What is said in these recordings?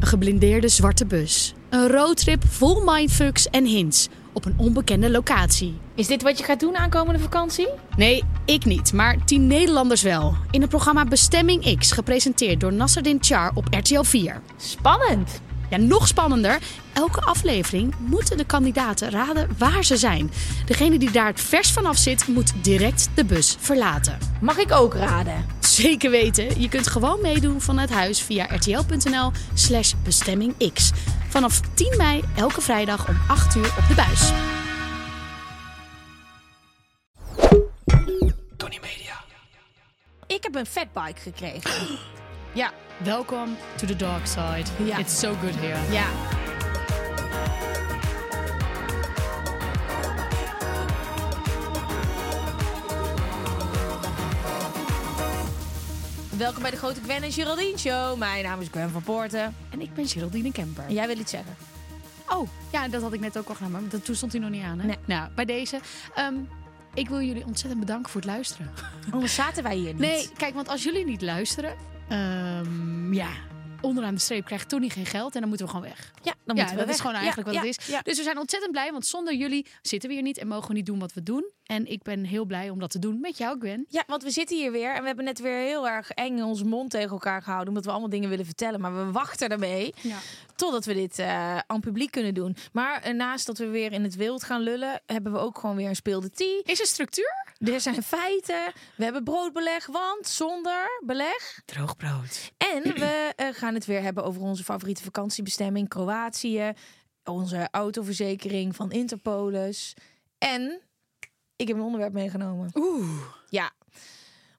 Geblindeerde zwarte bus. Een roadtrip vol mindfucks en hints op een onbekende locatie. Is dit wat je gaat doen aankomende vakantie? Nee, ik niet, maar tien Nederlanders wel. In het programma Bestemming X, gepresenteerd door Nasserdin Char op RTL 4. Spannend. Ja, nog spannender. Elke aflevering moeten de kandidaten raden waar ze zijn. Degene die daar het vers vanaf zit, moet direct de bus verlaten. Mag ik ook raden? Zeker weten. Je kunt gewoon meedoen vanuit huis via rtl.nl slash bestemmingx. Vanaf 10 mei elke vrijdag om 8 uur op de buis. Tony Media. Ik heb een fatbike gekregen. ja, Welkom to the dark side. Ja. It's so good here. ja. Welkom bij de Grote Gwen en Geraldine Show. Mijn naam is Gwen van Poorten. En ik ben Geraldine Kemper. En jij wil iets zeggen? Oh, ja, dat had ik net ook al gedaan, maar dat, toen stond hij nog niet aan. Hè? Nee. Nou, bij deze. ehm, ik wil jullie ontzettend bedanken voor het luisteren. Anders zaten wij hier niet. Nee, kijk, want als jullie niet luisteren, ehm, ja, onderaan de streep krijgt Tony geen geld en dan moeten we gewoon weg. Ja, dan ja, moeten we dat weg. is gewoon Ja, eigenlijk wat het is. Dus we zijn ontzettend blij, want zonder jullie zitten we hier niet en mogen we niet doen wat we doen. En ik ben heel blij om dat te doen met jou, Gwen. Ja, want we zitten hier weer en we hebben net weer heel erg eng onze mond tegen elkaar gehouden. Omdat we allemaal dingen willen vertellen. Maar we wachten ermee Ja. totdat we dit eh aan publiek kunnen doen. Maar eh, naast dat we weer in het wild gaan lullen, hebben we ook gewoon weer een speelde tea. Is er structuur? Er zijn feiten. We hebben broodbeleg, want zonder beleg. Droog brood. En we eh, gaan het weer hebben over onze favoriete vakantiebestemming, Kroatië. Onze autoverzekering van Interpolis. En ik heb een onderwerp meegenomen. Oeh. Ja,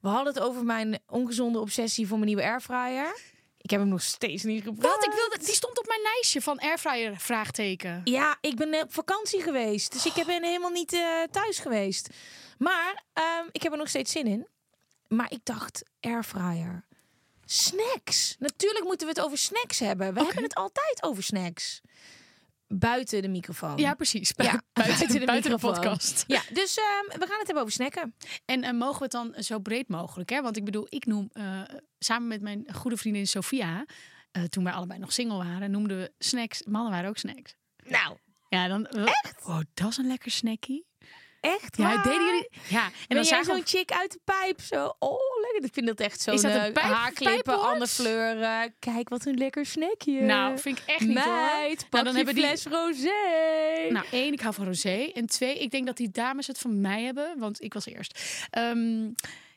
we hadden het over mijn ongezonde obsessie voor mijn nieuwe airfryer. Ik heb hem nog steeds niet gebruikt. Wat? Ik wilde, die stond op mijn lijstje van airfryer vraagteken. Ja, ik ben op vakantie geweest. Dus ik ben helemaal niet eh, thuis geweest. Maar ehm, ik heb er nog steeds zin in. Maar ik dacht, airfryer. Snacks. Natuurlijk moeten we het over snacks hebben. We hebben het altijd over snacks. Buiten de microfoon. Ja, precies. Ja, buiten, buiten, de, buiten de microfoon. podcast. Ja, dus ehm, we gaan het hebben over snacken. En eh, mogen we het dan zo breed mogelijk? Hè? Want ik bedoel, ik noem eh, samen met mijn goede vriendin Sophia, eh, toen wij allebei nog single waren, noemden we snacks. Mannen waren ook snacks. Nou, Ja, dan. Echt? Oh, dat is een lekker snackie. Echt Ja, waar? deden jullie? Ja, en Ben dan jij zagen zo'n chick uit de pijp? Zo, oh lekker. Ik vind dat echt zo'n dat een eh, haarklippen, pijpwoord? ander fleuren. Kijk, wat een lekker snackje. Nou, vind ik echt niet hoor. Meid, pak Nou, dan hebben die- fles rosé. Nou, één, ik hou van rosé. En twee, ik denk dat die dames het van mij hebben, want ik was eerst. Ehm,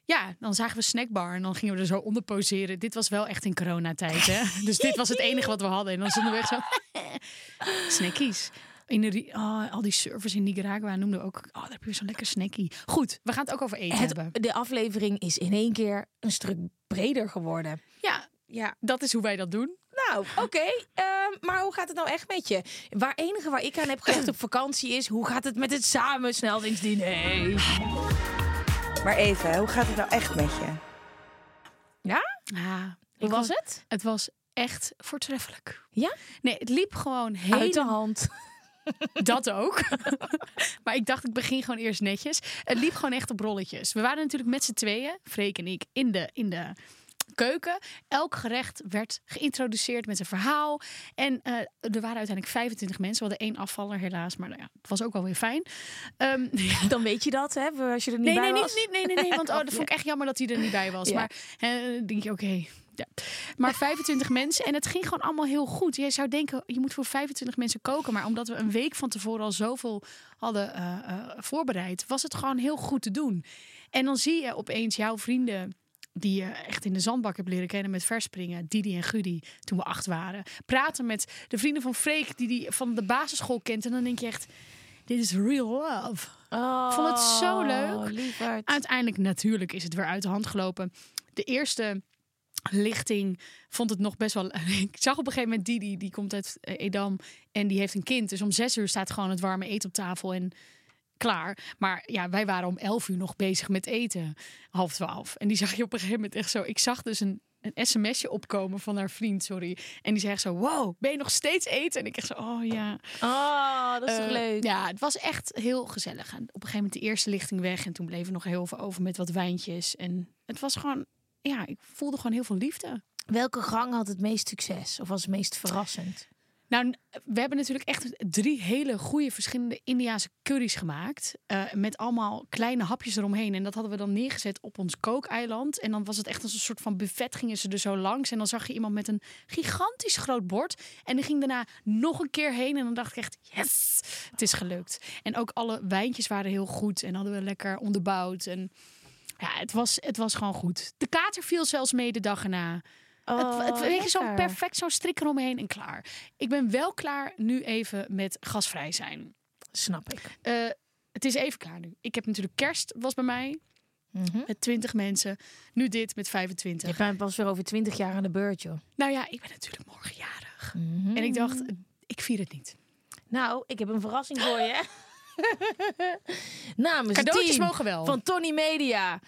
ja, dan zagen we snackbar en dan gingen we er zo onder poseren. Dit was wel echt in coronatijd, hè? Dus dit was het enige wat we hadden. En dan stonden we echt zo... Snackies. In oh, al die servers in Nicaragua noemden ook... Oh, daar heb je weer zo'n lekker snackie. Goed, we gaan het ook over eten Het- hebben. de aflevering is in één keer een stuk breder geworden. Ja, Ja, dat is hoe wij dat doen. nou, oké. ehm, maar hoe gaat het nou echt met je? Waar enige waar ik aan heb gelegd op vakantie is... hoe gaat het met het samen sneldienstdiner? Maar even, hoe gaat het nou echt met je? Ja? Ah, Hoe ik was het? Het was echt voortreffelijk. Ja? Nee, het liep gewoon Uit de helemaal... hand. Dat ook. maar ik dacht, ik begin gewoon eerst netjes. Het liep gewoon echt op rolletjes. We waren natuurlijk met z'n tweeën, Freek en ik, in de, in de keuken. Elk gerecht werd geïntroduceerd met een verhaal. En eh, er waren uiteindelijk 25 mensen. We hadden één afvaller helaas, maar nou ja, het was ook wel weer fijn. Ehm, Dan weet je dat, hè? Als je er niet nee, bij nee, was. niet, nee, nee, nee, want oh, dat vond ik echt jammer dat hij er niet bij was. Ja. Maar dan denk je, oké. Ja. Maar 25 mensen en het ging gewoon allemaal heel goed. Je zou denken, je moet voor 25 mensen koken. Maar omdat we een week van tevoren al zoveel hadden eh, eh, voorbereid, was het gewoon heel goed te doen. En dan zie je opeens jouw vrienden die je echt in de zandbak hebt leren kennen met verspringen. Didi en Gudi, toen we acht waren. Praten met de vrienden van Freek, die die van de basisschool kent. En dan denk je echt, dit is real love. Oh, vond het zo leuk. lieverd. Uiteindelijk natuurlijk is het weer uit de hand gelopen. De eerste lichting vond het nog best wel. Ik zag op een gegeven moment Didi, die komt uit eh, Edam en die heeft een kind. Dus om zes uur staat gewoon het warme eten op tafel en klaar. Maar ja, wij waren om elf uur nog bezig met eten, half twaalf. En die zag je op een gegeven moment echt zo. Ik zag dus een, een sms'je opkomen van haar vriend, sorry. En die zegt zo, wow, ben je nog steeds eten? En ik echt zo, oh ja. Oh, dat is toch Eh, leuk? Ja, het was echt heel gezellig. En op een gegeven moment de eerste lichting weg. En toen bleef er nog heel veel over met wat wijntjes. En het was gewoon, ja, ik voelde gewoon heel veel liefde. Welke gang had het meest succes? Of was het meest verrassend? Nou, we hebben natuurlijk echt drie hele goede verschillende Indiaanse curry's gemaakt. eh, met allemaal kleine hapjes eromheen. En dat hadden we dan neergezet op ons kookeiland. En dan was het echt als een soort van buffet gingen ze er zo langs. En dan zag je iemand met een gigantisch groot bord. En die ging daarna nog een keer heen. En dan dacht ik echt, yes, het is gelukt. En ook alle wijntjes waren heel goed. En hadden we lekker onderbouwd. En ja, het was, het was gewoon goed. De kater viel zelfs mee de dag erna. het, het, weet je, zo Oh, perfect, zo'n strik eromheen en klaar. Ik ben wel klaar nu even met gasvrij zijn. Snap ik. Eh, het is even klaar nu. Ik heb natuurlijk kerst, was bij mij, met 20 mensen. Nu dit met 25. Je bent pas weer over twintig jaar aan de beurt, joh. Nou ja, ik ben natuurlijk morgen jarig. En ik dacht, ik vier het niet. Nou, ik heb een verrassing voor je. Namens Cadeautjes team mogen wel. van Tony Media.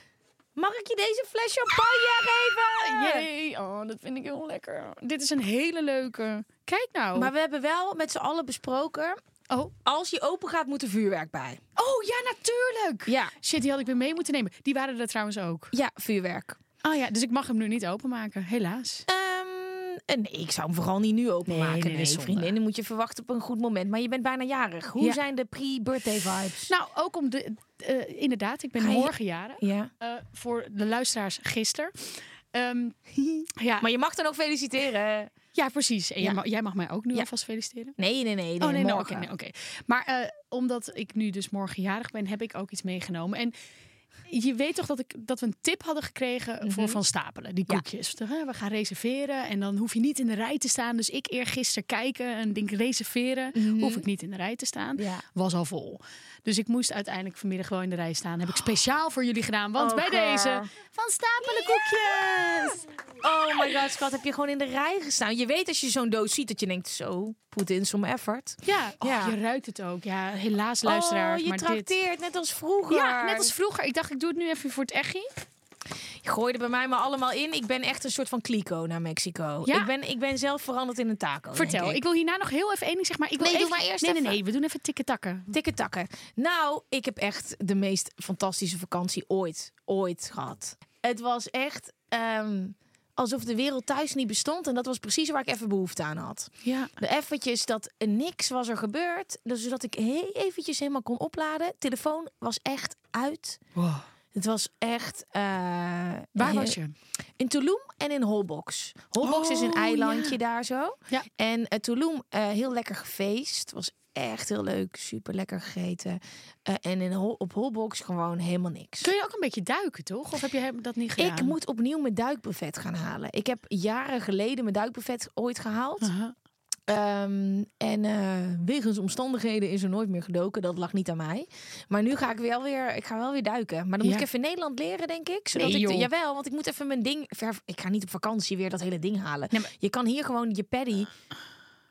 Mag ik je deze fles champagne geven? Jee, oh, dat vind ik heel lekker. Dit is een hele leuke. Kijk nou. Maar we hebben wel met z'n allen besproken... Oh. Als die open gaat, moet er vuurwerk bij. oh, ja, natuurlijk. Ja, Shit, die had ik weer mee moeten nemen. Die waren er trouwens ook. ja vuurwerk. Oh ja, dus ik mag hem nu niet openmaken, helaas. Eh, nee, ik zou hem vooral niet nu openmaken. Nee, Nee, vriendin, dan moet je verwachten op een goed moment. Maar je bent bijna jarig. Hoe Ja. zijn de pre-birthday vibes? Nou, ook om de... eh, inderdaad, ik ben je- morgen jarig. ja. Eh, voor de luisteraars gisteren. Ehm, ja, Maar je mag dan ook feliciteren. ja, precies. En Ja. jij, mag, jij mag mij ook nu Ja. alvast feliciteren. Nee, nee, nee. nee oh nee, nou, oké. nee, oké. Maar eh, omdat ik nu dus morgen jarig ben, heb ik ook iets meegenomen. En je weet toch dat, ik, dat we een tip hadden gekregen voor Van Stapelen, die Mhm. Ja. koekjes. We gaan reserveren en dan hoef je niet in de rij te staan. Dus ik eergisteren kijken en denk reserveren, hoef ik niet in de rij te staan. Mhm. Ja. Was al vol. Dus ik moest uiteindelijk vanmiddag gewoon in de rij staan. Heb ik speciaal voor jullie gedaan. Want Oh, bij girl. deze Van Stapelen koekjes. Oh my god, schat, heb je gewoon in de rij gestaan? Je weet als je zo'n doos ziet dat je denkt, zo, put in some effort. Ja, oh, Ja. je ruikt het ook. Ja, helaas luisteraars, oh, je maar dit... trakteert, net als vroeger. Ja, net als vroeger. Ik dacht, ik doe het nu even voor het echi. Je gooide bij mij maar allemaal in. Ik ben echt een soort van kliko naar Mexico. Ja. Ik, ben, ik ben zelf veranderd in een taco. Vertel, ik. wil hierna nog heel even één ding zeggen, maar ik wil Nee, doe even... maar eerst nee, nee, nee, we doen even tikken takken. Dikke takken. Nou, ik heb echt de meest fantastische vakantie ooit, ooit gehad. Het was echt ehm, alsof de wereld thuis niet bestond. En dat was precies waar ik even behoefte aan had. Ja. De eventjes dat niks was er gebeurd. Dus zodat ik heel eventjes helemaal kon opladen. Telefoon was echt uit. Het was echt... eh, Waar was je? In Tulum en in Holbox. Holbox is een Oh, eilandje ja. daar zo. Ja. En uh, Tulum eh, heel lekker gefeest. Was echt heel leuk. Super lekker gegeten. En in op Holbox gewoon helemaal niks. Kun je ook een beetje duiken, toch? Of heb je dat niet gedaan? Ik moet opnieuw mijn duikbuffet gaan halen. Ik heb jaren geleden mijn duikbuffet ooit gehaald. Ehm, en eh, wegens omstandigheden is er nooit meer gedoken. Dat lag niet aan mij. Maar nu ga ik wel weer, ik ga wel weer duiken. Maar dan moet Ja. ik even in Nederland leren, denk ik. Zodat Nee, ik jawel, want ik moet even mijn ding. Ver, ik ga niet op vakantie weer dat hele ding halen. Nee, maar- Je kan hier gewoon je paddy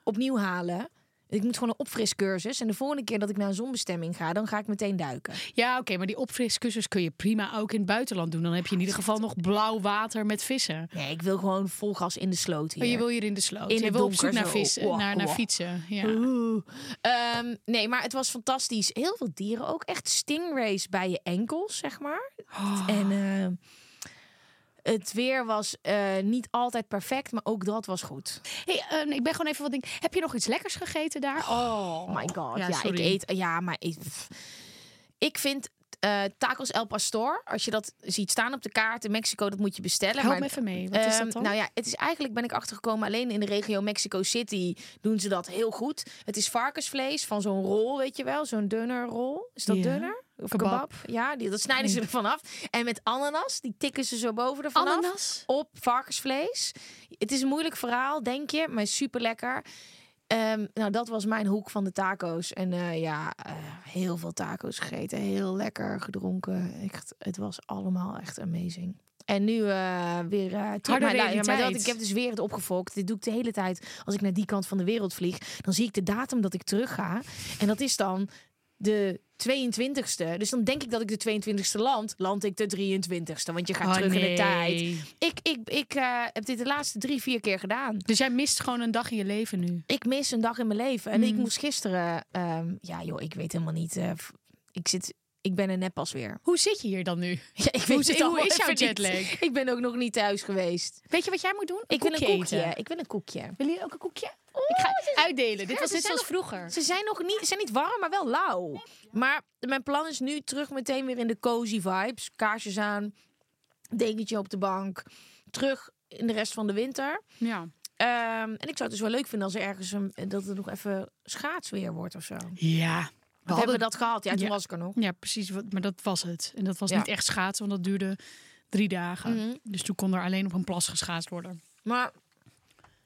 opnieuw halen. Ik moet gewoon een opfriscursus. En de volgende keer dat ik naar een zonbestemming ga, dan ga ik meteen duiken. Ja, oké, maar die opfriscursus kun je prima ook in het buitenland doen. Dan heb je in ieder geval nog blauw water met vissen. Nee, ik wil gewoon vol gas in de sloot hier. Oh, je wil hier in de sloot. In je wil op zoek naar, Wow, naar, naar wow. fietsen. Ja. Ehm, nee, maar het was fantastisch. Heel veel dieren ook. Echt stingrays bij je enkels, zeg maar. En eh, het weer was eh, niet altijd perfect, maar ook dat was goed. Hey, eh, ik ben gewoon even wat ding. Heb je nog iets lekkers gegeten daar? Oh, Oh my god. Ja, Ja, ik eet. Ja, maar ik, ik vind eh, tacos El Pastor, als je dat ziet staan op de kaart in Mexico, dat moet je bestellen. Help maar, me even mee. Wat is Ehm, dat dan? Nou ja, het is eigenlijk ben ik achtergekomen alleen in de regio Mexico City doen ze dat heel goed. Het is varkensvlees van zo'n rol, weet je wel, zo'n dunnerrol. Is dat Ja. dunner? Of Kebab. kebab? Ja, die, dat snijden ze ervan af. En met ananas, die tikken ze zo boven ervan af Ananas? op varkensvlees. Het is een moeilijk verhaal, denk je, maar super lekker. Nou, dat was mijn hoek van de taco's. En eh, ja, eh, heel veel taco's gegeten. Heel lekker gedronken. Echt, het was allemaal echt amazing. En nu eh, weer terug. Nou, ja, maar realiteit. dat, ik heb dus weer het opgefokt. Dit doe ik de hele tijd. Als ik naar die kant van de wereld vlieg, dan zie ik de datum dat ik terug ga. En dat is dan de 22ste. Dus dan denk ik dat ik de 22ste land, land ik de 23ste. Want je gaat Oh, terug in de tijd. Ik, ik, ik eh, heb dit de laatste drie, vier keer gedaan. Dus jij mist gewoon een dag in je leven nu. Ik mis een dag in mijn leven. En ik Mm. moest gisteren... ehm, ja joh, ik weet helemaal niet... eh, ik, zit, ik ben er net pas weer. Hoe zit je hier dan nu? Ja, ik Hoe weet het hoe is jouw jetlag? Ik ben ook nog niet thuis geweest. Weet je wat jij moet doen? Ik wil een koekje. eten. Ik wil een koekje. Wil je ook een koekje? ik ga uitdelen. Dit was net zoals nog- vroeger. Ze zijn nog niet, zijn niet warm, maar wel lauw. Maar mijn plan is nu terug meteen weer in de cozy vibes. Kaarsjes aan, dekentje op de bank. Terug in de rest van de winter. Ja. Ehm, en ik zou het dus wel leuk vinden als er ergens een, dat het nog even schaatsweer wordt of zo. Ja. Wat hebben we dat gehad? Ja, toen Ja. was ik er nog. Ja, precies. wat- Maar dat was het. En dat was Ja. niet echt schaatsen, want dat duurde drie dagen. Mhm. Dus toen kon er alleen op een plas geschaatst worden. Maar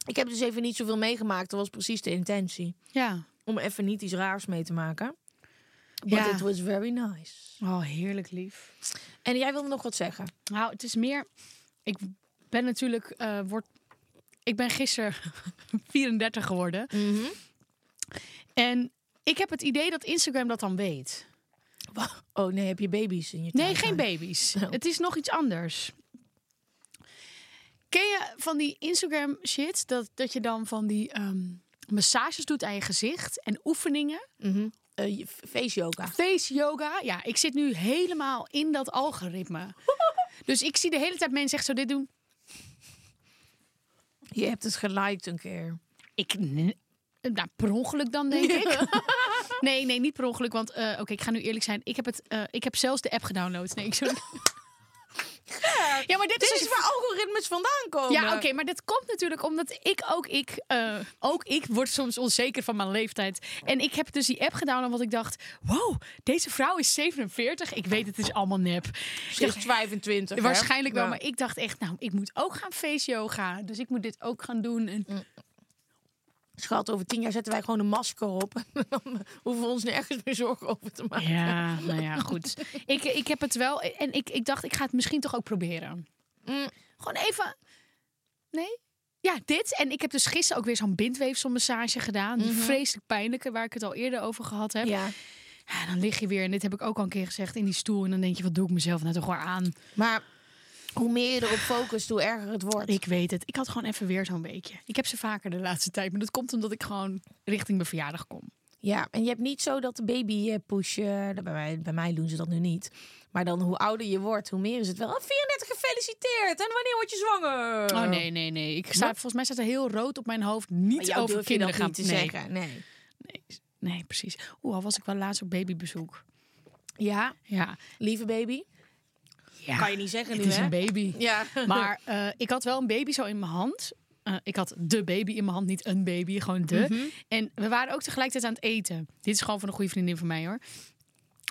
ik heb dus even niet zoveel meegemaakt. Dat was precies de intentie. Ja. Om even niet iets raars mee te maken. But Ja. it was very nice. Oh, heerlijk lief. En jij wilde nog wat zeggen? Nou, het is meer... Ik ben natuurlijk... eh word... Ik ben gisteren 34 geworden. En ik heb het idee dat Instagram dat dan weet. Oh nee, heb je baby's in je Nee, tuin geen baby's. Het is nog iets anders. Ken je van die Instagram shit? Dat, dat je dan van die ehm, massages doet aan je gezicht en oefeningen. Je- face yoga. Face yoga. Ja, ik zit nu helemaal in dat algoritme. dus ik zie de hele tijd mensen echt zo dit doen. Je hebt het geliked een keer. Ik, nee, nou, per ongeluk dan, denk ik. nee, nee, niet per ongeluk. Want, eh, oké, ik ga nu eerlijk zijn. Ik heb, het, eh, ik heb zelfs de app gedownload. Nee, ik zo... ja, maar dit, Dit is is waar algoritmes vandaan komen. Ja, oké, maar dat komt natuurlijk omdat ik ook ik, eh, ook ik word soms onzeker van mijn leeftijd. En ik heb dus die app gedownload, want ik dacht, wow, deze vrouw is 47. Ik weet, het is allemaal nep. Ze is 25. hè? Waarschijnlijk wel, Ja. maar ik dacht echt, nou, ik moet ook gaan face yoga. Dus ik moet dit ook gaan doen. En, Schat, over tien jaar zetten wij gewoon een masker op. Dan hoeven we ons nergens meer zorgen over te maken. ja, nou ja, goed. ik, ik heb het wel, en ik, ik dacht, ik ga het misschien toch ook proberen. Mm. Gewoon even, nee? Ja, dit. En ik heb dus gisteren ook weer zo'n bindweefselmassage gedaan. Die vreselijk pijnlijke, waar ik het al eerder over gehad heb. Ja. Ja, dan lig je weer, en dit heb ik ook al een keer gezegd, in die stoel. En dan denk je, wat doe ik mezelf nou toch weer aan? Maar hoe meer je erop focust, hoe erger het wordt. Ik weet het. Ik had gewoon even weer zo'n weekje. Ik heb ze vaker de laatste tijd. Maar dat komt omdat ik gewoon richting mijn verjaardag kom. Ja, en je hebt niet zo dat de baby push, eh, bij, mij, bij mij doen ze dat nu niet. Maar dan hoe ouder je wordt, hoe meer is het wel. Oh, 34 gefeliciteerd. En wanneer word je zwanger? Oh nee, nee, nee. Ik sta, volgens mij staat er heel rood op mijn hoofd. Niet over kinderen gaan te nee, zeggen. Nee. Nee, nee, precies. Oeh, al was ik wel laatst op babybezoek. Ja, Ja. lieve baby. Ja. Kan je niet zeggen Het nu, is hè? een baby. Ja. Maar eh, ik had wel een baby zo in mijn hand. Eh, ik had de baby in mijn hand, niet een baby, gewoon de. Mhm. En we waren ook tegelijkertijd aan het eten. Dit is gewoon van een goede vriendin van mij hoor.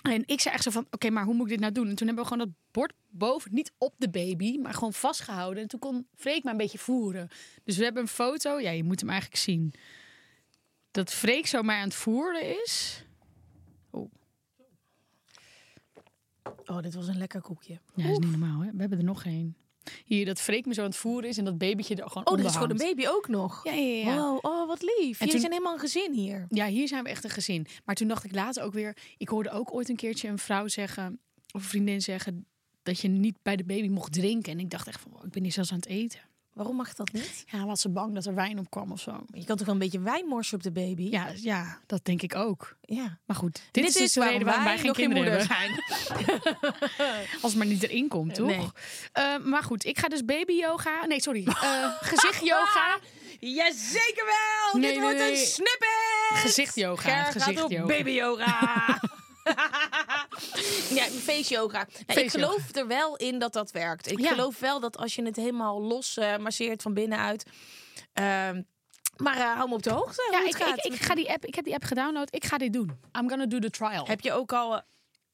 En ik zei echt zo van, oké, maar hoe moet ik dit nou doen? En toen hebben we gewoon dat bord boven, niet op de baby, maar gewoon vastgehouden. En toen kon Freek me een beetje voeren. Dus we hebben een foto, ja, je moet hem eigenlijk zien. Dat Freek zo mij aan het voeren is. Oh, dit was een lekker koekje. Ja, dat is niet normaal hè. We hebben er nog geen. Hier, dat Freek me zo aan het voeren is en dat babytje er gewoon Oh, dit is gewoon een baby ook nog. Ja, ja, ja. Wow, oh, wat lief. En Jullie toen- zijn helemaal een gezin hier. Ja, hier zijn we echt een gezin. Maar toen dacht ik later ook weer... Ik hoorde ook ooit een keertje een vrouw zeggen... of een vriendin zeggen... dat je niet bij de baby mocht drinken. En ik dacht echt van... ik ben niet zelfs aan het eten. Waarom mag dat niet? Ja, was ze bang dat er wijn op kwam of zo. Je kan toch wel een beetje wijn morsen op de baby? Ja, ja dat denk ik ook. ja. Maar goed, dit, is dus de reden waarom wij geen kinderen moeder hebben. zijn. Als het maar niet erin komt, toch? Nee. Eh, maar goed, ik ga dus baby yoga... Nee, sorry. eh gezicht yoga. Jazeker wel! Nee, Dit nee, wordt een snippet! Gezicht yoga. Ger Gezicht op yoga. baby yoga. ja, face yoga. Nou, Face ik geloof er wel in dat dat werkt. Ik Ja. geloof wel dat als je het helemaal los eh, masseert van binnenuit. ehm maar eh, hou me op de hoogte Ja, ik, ik, ik, ga die app, ik heb die app gedownload. Ik ga dit doen. I'm gonna do the trial. Heb je ook al eh,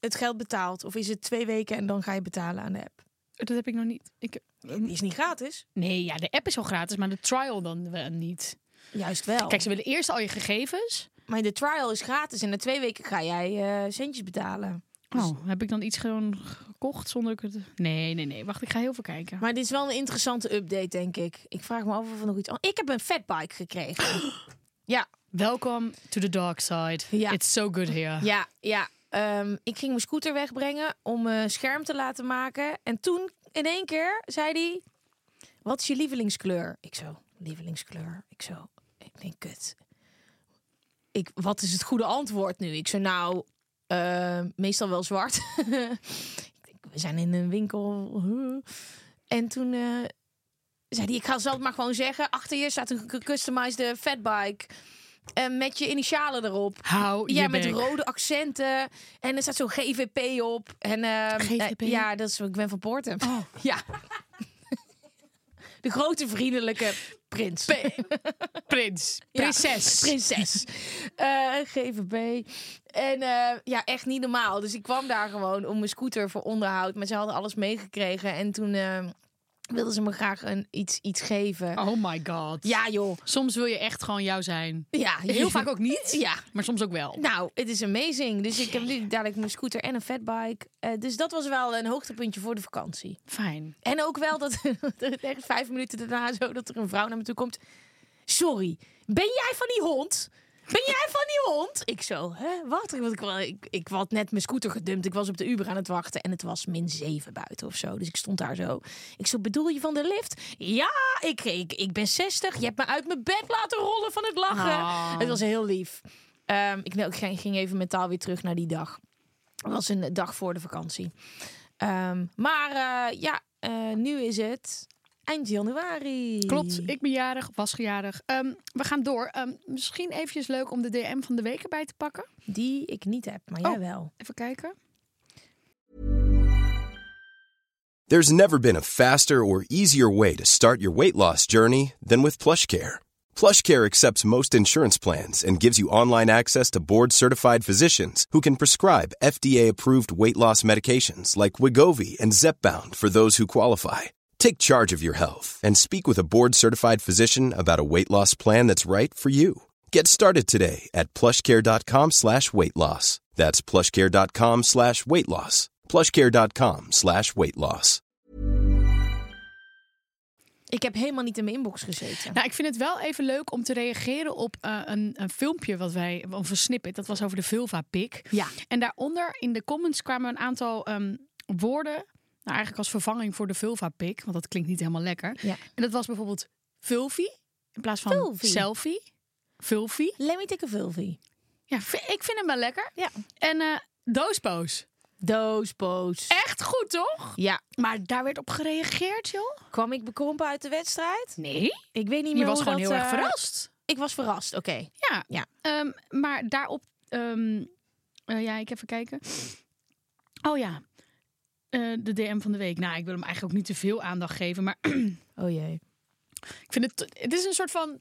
het geld betaald? Of is het twee weken en dan ga je betalen aan de app? Dat heb ik nog niet. Ik, Die is niet gratis. Nee, ja, de app is al gratis, maar de trial dan wel niet. Juist wel. Kijk, ze willen eerst al je gegevens. Maar de trial is gratis en na twee weken ga jij eh, centjes betalen. Oh, heb ik dan iets gewoon gekocht zonder ik het... Nee, nee, nee. Wacht, ik ga heel veel kijken. Maar dit is wel een interessante update, denk ik. Ik vraag me af of er nog iets... Oh, ik heb een fatbike gekregen. ja, Welcome to the dark side. Ja. It's so good here. ja, ja. Ehm, ik ging mijn scooter wegbrengen om scherm te laten maken. En toen, in één keer, zei hij... Wat is je lievelingskleur? Ik zo, lievelingskleur? Ik zo, ik denk, kut. Ik, wat is het goede antwoord nu? Ik zo, nou, eh, meestal wel zwart. We zijn in een winkel. En toen eh, zei hij, ik ga het maar gewoon zeggen. Achter je staat een gecustomized fatbike. eh met je initialen erop. Hou Ja, met bek. rode accenten. En er staat zo'n GVP op. En, eh, GVP? eh, ja, dat is ik ben van Poorten. Oh. Ja. De grote vriendelijke prins. Prins. Ja, Prinses. Prinses. Eh, GVP. En eh, ja, echt niet normaal. Dus ik kwam daar gewoon om mijn scooter voor onderhoud. Maar ze hadden alles meegekregen. En toen eh, wilden ze me graag een, iets, iets geven. Oh my god. Ja, joh. Soms wil je echt gewoon jou zijn. Ja, Heel vaak ook niet. Ja. Maar soms ook wel. Nou, het is amazing. Dus ik heb nu dadelijk mijn scooter en een fatbike. Eh dus dat was wel een hoogtepuntje voor de vakantie. Fijn. En ook wel dat dat echt vijf minuten daarna zo dat er een vrouw naar me toe komt. Sorry, ben jij van die hond? Ben jij van die hond? Ik zo, hè, wat? Ik, ik, ik had net mijn scooter gedumpt. Ik was op de Uber aan het wachten en het was min 7 buiten of zo. Dus ik stond daar zo. Ik zo, bedoel je van de lift? Ja, ik, ik, ik ben 60. Je hebt me uit mijn bed laten rollen van het lachen. Ah. Het was heel lief. Ehm, ik, nou, ik ging- ging even mentaal weer terug naar die dag. Het was een dag voor de vakantie. Ehm, maar eh, ja, eh, nu is het eind januari. Klopt, ik ben jarig, was gejarig. Ehm, we gaan door. Ehm, misschien eventjes leuk om de DM van de week erbij te pakken. Die ik niet heb, maar Oh. jij wel. Even kijken. There's never been a faster or easier way to start your weight loss journey than with PlushCare. PlushCare accepts most insurance plans and gives you online access to board-certified physicians who can prescribe FDA-approved weight loss medications like Wigovi and Zepbound for those who qualify. Take charge of your health and speak with a board-certified physician about a weight loss plan that's right for you. Get started today at plushcare.com slash weight loss. That's plushcare.com slash weight loss. plushcare.com slash weight loss. Ik heb helemaal niet in mijn inbox gezeten. Nou, ik vind het wel even leuk om te reageren op eh, een, een filmpje wat wij, of een snippet, dat was over de vulva-pik. Ja. En daaronder in de comments kwamen een aantal ehm, woorden, nou eigenlijk als vervanging voor de vulva-pik, want dat klinkt niet helemaal lekker. Ja. En dat was bijvoorbeeld vulvie in plaats van selfie. Vulvie. Let me take a vulvie. Ja, ik vind hem wel lekker. Ja. En eh doospoos. Doospoos. Echt goed, toch? Ja. Maar daar werd op gereageerd, joh? Kwam ik bekrompen uit de wedstrijd? Nee. Ik weet niet meer Je was hoe gewoon dat, heel erg eh, verrast. Ik was verrast, oké. Ja. Ja. Ehm, maar daarop... ehm, eh, ja, ik even kijken. Oh ja. Eh, de DM van de week. Nou, ik wil hem eigenlijk ook niet te veel aandacht geven. Maar Oh jee. ik vind het... Het is een soort van...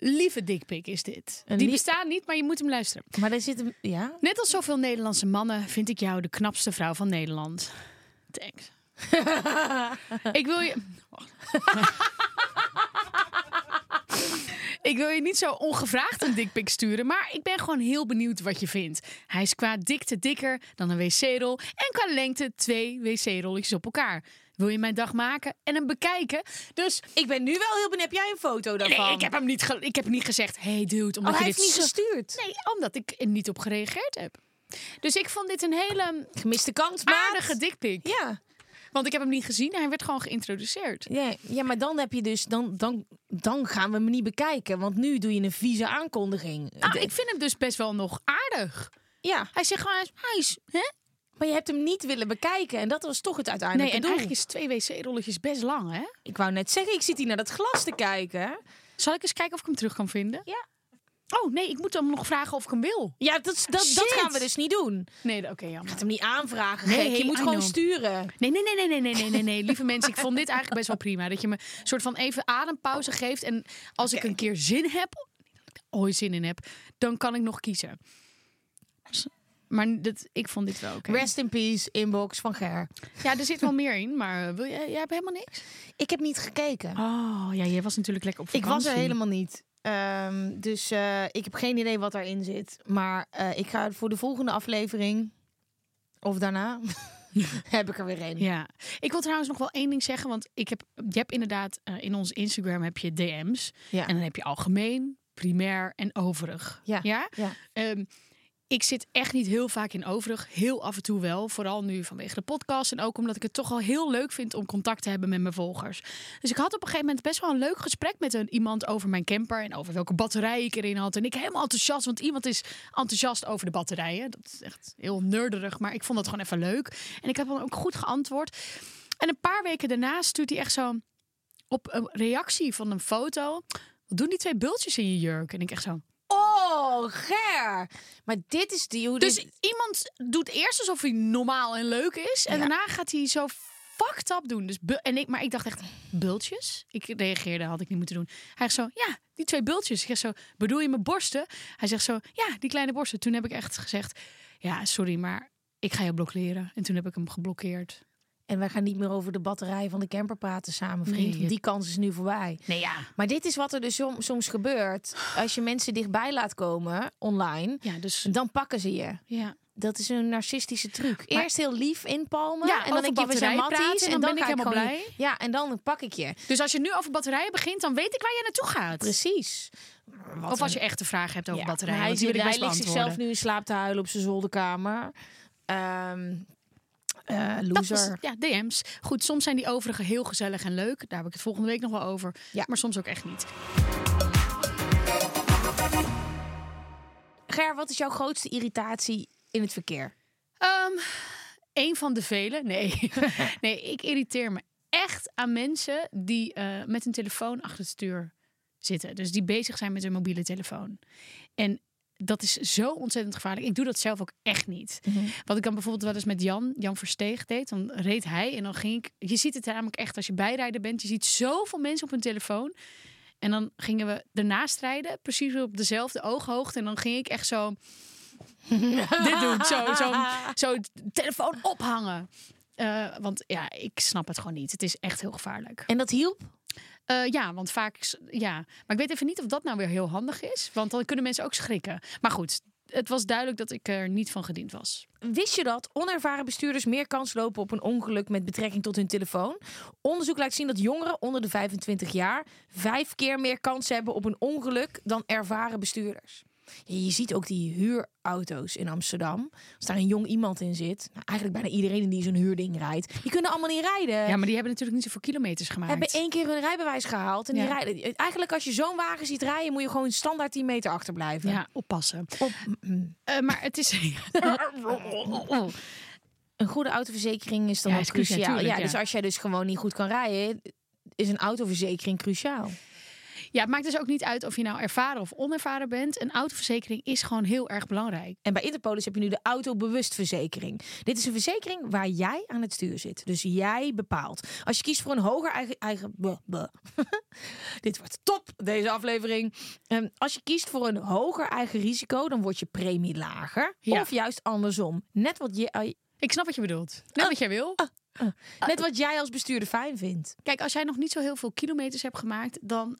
Lieve dikpik is dit. Een Die bestaat niet, maar je moet hem luisteren. Maar daar zit een... Ja? Net als zoveel Nederlandse mannen vind ik jou de knapste vrouw van Nederland. Thanks. ik wil je. Ik wil je niet zo ongevraagd een dikpik sturen, maar ik ben gewoon heel benieuwd wat je vindt. Hij is qua dikte dikker dan een wc-rol en qua lengte twee wc-rolletjes op elkaar. Wil je mijn dag maken en hem bekijken? Dus Ik ben nu wel heel benieuwd. Heb jij een foto daarvan? nee, ik heb hem niet, ge- ik heb niet gezegd. Hey dude, omdat Oh, je hij dit heeft niet gestuurd. Nee, omdat ik er niet op gereageerd heb. Dus ik vond dit een hele Gemiste kans, aardige dikpik. Ja. Want ik heb hem niet gezien. Hij werd gewoon geïntroduceerd. Ja, ja, maar dan heb je dus... Dan, dan, dan gaan we hem niet bekijken. Want nu doe je een vieze aankondiging. De- ik vind hem dus best wel nog aardig. Ja, Hij zegt gewoon, hij is... Hè? maar je hebt hem niet willen bekijken. En dat was toch het Nee, uiteindelijke en doel. eigenlijk is twee wc-rolletjes best lang, hè? Ik wou net zeggen, ik zit hier naar dat glas te kijken. Zal ik eens kijken of ik hem terug kan vinden? Ja. Oh, nee, ik moet hem nog vragen of ik hem wil. Ja, dat, dat, dat gaan we dus niet doen. Nee, oké, jammer. Gaat hem niet aanvragen, Nee, gek. Je moet I gewoon know. sturen. Nee, nee, nee, nee, nee, nee, nee, nee, nee. Lieve mensen, ik vond dit eigenlijk best wel prima. Dat je me een soort van even adempauze geeft. En als ik een keer zin heb, ik er ooit zin in heb, dan kan ik nog kiezen. Maar dat, ik vond dit wel oké. Rest in peace, inbox van Ger. Ja, er zit wel meer in, maar wil jij, jij hebt helemaal niks? Ik heb niet gekeken. Oh, ja, jij was natuurlijk lekker op ik vakantie. was er helemaal niet. Ehm, dus eh, ik heb geen idee wat daarin zit. Maar eh, ik ga voor de volgende aflevering Of daarna heb ik er weer een. Ja, ik wil trouwens nog wel één ding zeggen, want ik heb, je hebt inderdaad eh, in ons Instagram heb je DM's Ja. en dan heb je algemeen, primair en overig. Ja. ja? Ja. Ehm, ik zit echt niet heel vaak in overig, heel af en toe wel, vooral nu vanwege de podcast en ook omdat ik het toch al heel leuk vind om contact te hebben met mijn volgers. Dus ik had op een gegeven moment best wel een leuk gesprek met een, iemand over mijn camper en over welke batterij ik erin had. En ik helemaal enthousiast, want iemand is enthousiast over de batterijen. Dat is echt heel nerderig, maar ik vond dat gewoon even leuk. En ik heb dan ook goed geantwoord. En een paar weken daarna stuurt hij echt zo op een reactie van een foto. Wat doen die twee bultjes in je jurk? En ik echt zo. Oh, Ger. Maar dit is die... Hoe Dus dit- iemand doet eerst alsof hij normaal en leuk is. En Ja. daarna gaat hij zo fucked up doen. Dus en ik, maar ik dacht echt, bultjes? Ik reageerde, had ik niet moeten doen. Hij zegt zo, ja, die twee bultjes. Ik zeg zo, bedoel je mijn borsten? Hij zegt zo, ja, die kleine borsten. Toen heb ik echt gezegd, ja, sorry, maar ik ga je blokkeren. En toen heb ik hem geblokkeerd. En wij gaan niet meer over de batterij van de camper praten samen, vriend. Nee, want je- Die kans is nu voorbij. Nee, ja. Maar dit is wat er dus som- soms gebeurt. Als je mensen dichtbij laat komen, online, Ja, dus... dan pakken ze je. Ja. Dat is een narcistische truc. Maar- Eerst heel lief inpalmen. Ja, en dan denk je, we zijn matties. en dan ben ik helemaal blij. Ja, en dan pak ik je. Dus als je nu over batterijen begint, dan weet ik waar je naartoe gaat. Precies. Of als je echt een vraag hebt over Ja, batterijen. hij, hij ligt zichzelf nu in slaap te huilen op zijn zolderkamer. Ehm Dat loser. is, ja, DM's. Goed, soms zijn die overige heel gezellig en leuk. Daar heb ik het volgende week nog wel over. Ja. Maar soms ook echt niet. Ger, wat is jouw grootste irritatie in het verkeer? Ehm een van de vele. Nee. nee, ik irriteer me echt aan mensen die eh, met een telefoon achter het stuur zitten. Dus die bezig zijn met hun mobiele telefoon. En dat is zo ontzettend gevaarlijk. Ik doe dat zelf ook echt niet. Wat ik dan bijvoorbeeld wel eens met Jan, Jan Versteeg deed. Dan reed hij en dan ging ik... Je ziet het namelijk echt als je bijrijder bent. Je ziet zoveel mensen op hun telefoon. En dan gingen we ernaast rijden. Precies op dezelfde ooghoogte. En dan ging ik echt zo... dit doen. Zo, zo, zo telefoon ophangen. Eh, want ja, ik snap het gewoon niet. Het is echt heel gevaarlijk. En dat hielp? Eh, ja, want vaak... Ja. Maar ik weet even niet of dat nou weer heel handig is. Want dan kunnen mensen ook schrikken. Maar goed, het was duidelijk dat ik er niet van gediend was. Wist je dat onervaren bestuurders meer kans lopen op een ongeluk met betrekking tot hun telefoon? Onderzoek laat zien dat jongeren onder de 25 jaar vijf keer meer kans hebben op een ongeluk dan ervaren bestuurders. Je ziet ook die huurauto's in Amsterdam. Als daar een jong iemand in zit, nou, eigenlijk bijna iedereen die zo'n huurding rijdt, die kunnen allemaal niet rijden. Ja, maar die hebben natuurlijk niet zoveel kilometers gemaakt. hebben één keer hun rijbewijs gehaald en die rijden. Eigenlijk als je zo'n wagen ziet rijden, moet je gewoon standaard 10 meter achterblijven. Ja, oppassen. Op, Eh, maar het is... Een goede autoverzekering is dan Ja, ook cruciaal, ja, ja. dus als jij dus gewoon niet goed kan rijden, is een autoverzekering cruciaal. Ja, het maakt dus ook niet uit of je nou ervaren of onervaren bent. Een autoverzekering is gewoon heel erg belangrijk. En bij Interpolis heb je nu de autobewustverzekering. Dit is een verzekering waar jij aan het stuur zit. Dus jij bepaalt. Als je kiest voor een hoger eigen... eigen. Dit wordt top, deze aflevering. Ehm, als je kiest voor een hoger eigen risico, dan wordt je premie lager. Ja. Of juist andersom. Net wat, je, eh, Ik snap wat je bedoelt. Net wat jij wil. net wat jij als bestuurder fijn vindt. Kijk, als jij nog niet zo heel veel kilometers hebt gemaakt, dan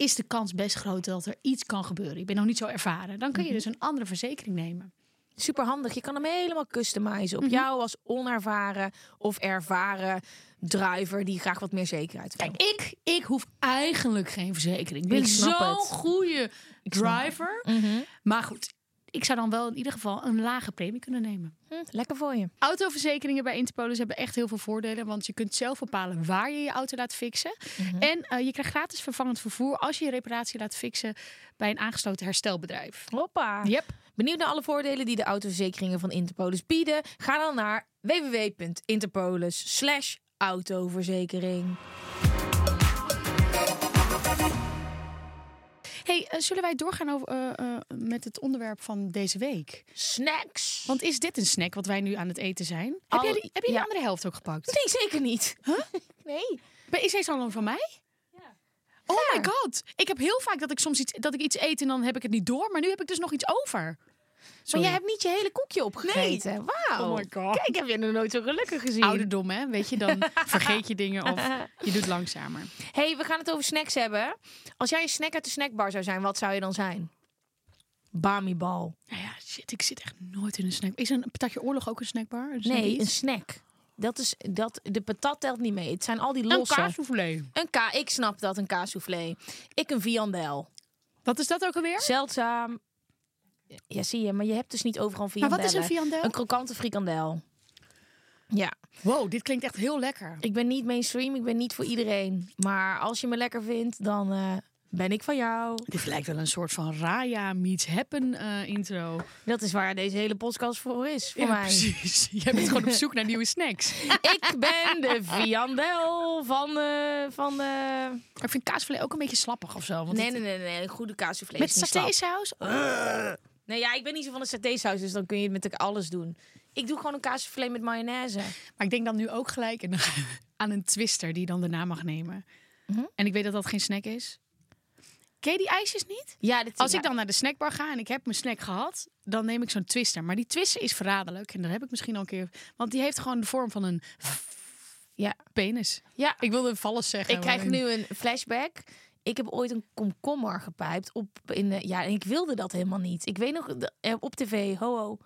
is de kans best groot dat er iets kan gebeuren. Je bent nog niet zo ervaren. Dan kun je dus een andere verzekering nemen. Super handig. Je kan hem helemaal customizen op jou als onervaren of ervaren driver die graag wat meer zekerheid wil. Kijk, ik, ik hoef eigenlijk geen verzekering. Ik ben Ik zo'n goede driver. Maar goed, ik zou dan wel in ieder geval een lage premie kunnen nemen. Hm, lekker voor je. Autoverzekeringen bij Interpolis hebben echt heel veel voordelen. Want je kunt zelf bepalen waar je je auto laat fixen. En eh, je krijgt gratis vervangend vervoer als je je reparatie laat fixen bij een aangesloten herstelbedrijf. Hoppa. Yep. Benieuwd naar alle voordelen die de autoverzekeringen van Interpolis bieden? Ga dan naar www.interpolis Hey, eh, zullen wij doorgaan over, eh, eh, met het onderwerp van deze week? Snacks. Want is dit een snack wat wij nu aan het eten zijn? Al- heb jij, die- heb je de ja. andere helft ook gepakt? Nee, zeker niet. Nee. Ben- Is deze al van mij? Oh my god. Ik heb heel vaak dat ik soms iets, dat ik iets eet en dan heb ik het niet door. Maar nu heb ik dus nog iets over. Maar jij hebt niet je hele koekje opgegeten. Wauw. Oh my God. Kijk, heb je nog nooit zo gelukkig gezien. Ouderdom, hè? Weet je, dan vergeet je dingen of je doet langzamer. hey, we gaan het over snacks hebben. Als jij een snack uit de snackbar zou zijn, wat zou je dan zijn? Bamibal. Nou ja, Shit, ik zit echt nooit in een snack. Is een patatje oorlog ook een snackbar? Een Nee, een snack. Dat is, dat, de patat telt niet mee. Het zijn al die een losse. kaassoufflé. Een ka, ik snap dat, een kaassoufflé. Ik een viandel. Wat is dat ook alweer? Zeldzaam. Ja, zie je, maar je hebt dus niet overal Maar wat is een viandel? Een krokante frikandel. Ja, Wow, dit klinkt echt heel lekker. ik ben niet mainstream, ik ben niet voor iedereen. Maar als je me lekker vindt, dan eh, ben ik van jou. Dit lijkt wel een soort van Raya meets Happen eh, intro. Dat is waar deze hele podcast voor is, voor ja, mij. precies. Jij bent gewoon op zoek naar nieuwe snacks. Ik ben de viandel van... eh van Maar ik vind kaasvlees ook een beetje slappig of zo. Want Nee, het- nee, nee, nee, goede kaassoufflé Met satésaus? Nee, ja, ik ben niet zo van de satésaus, dus dan kun je het met alles doen. Ik doe gewoon een kaassoufflé met mayonaise. Maar ik denk dan nu ook gelijk aan- een twister die dan daarna mag nemen. Mhm. En ik weet dat dat geen snack is. Ken je die ijsjes niet? Ja, dit, Als ja. ik dan naar de snackbar ga en ik heb mijn snack gehad, dan neem ik zo'n twister. Maar die twister is verraderlijk. En dat heb ik misschien al een keer. Want die heeft gewoon de vorm van een Ja. penis. Ja. Ik wilde valles zeggen. Ik krijg nu een flashback. Ik heb ooit een komkommer gepijpt op in ja, en ik wilde dat helemaal niet. Ik weet nog eh, op tv, ho ho.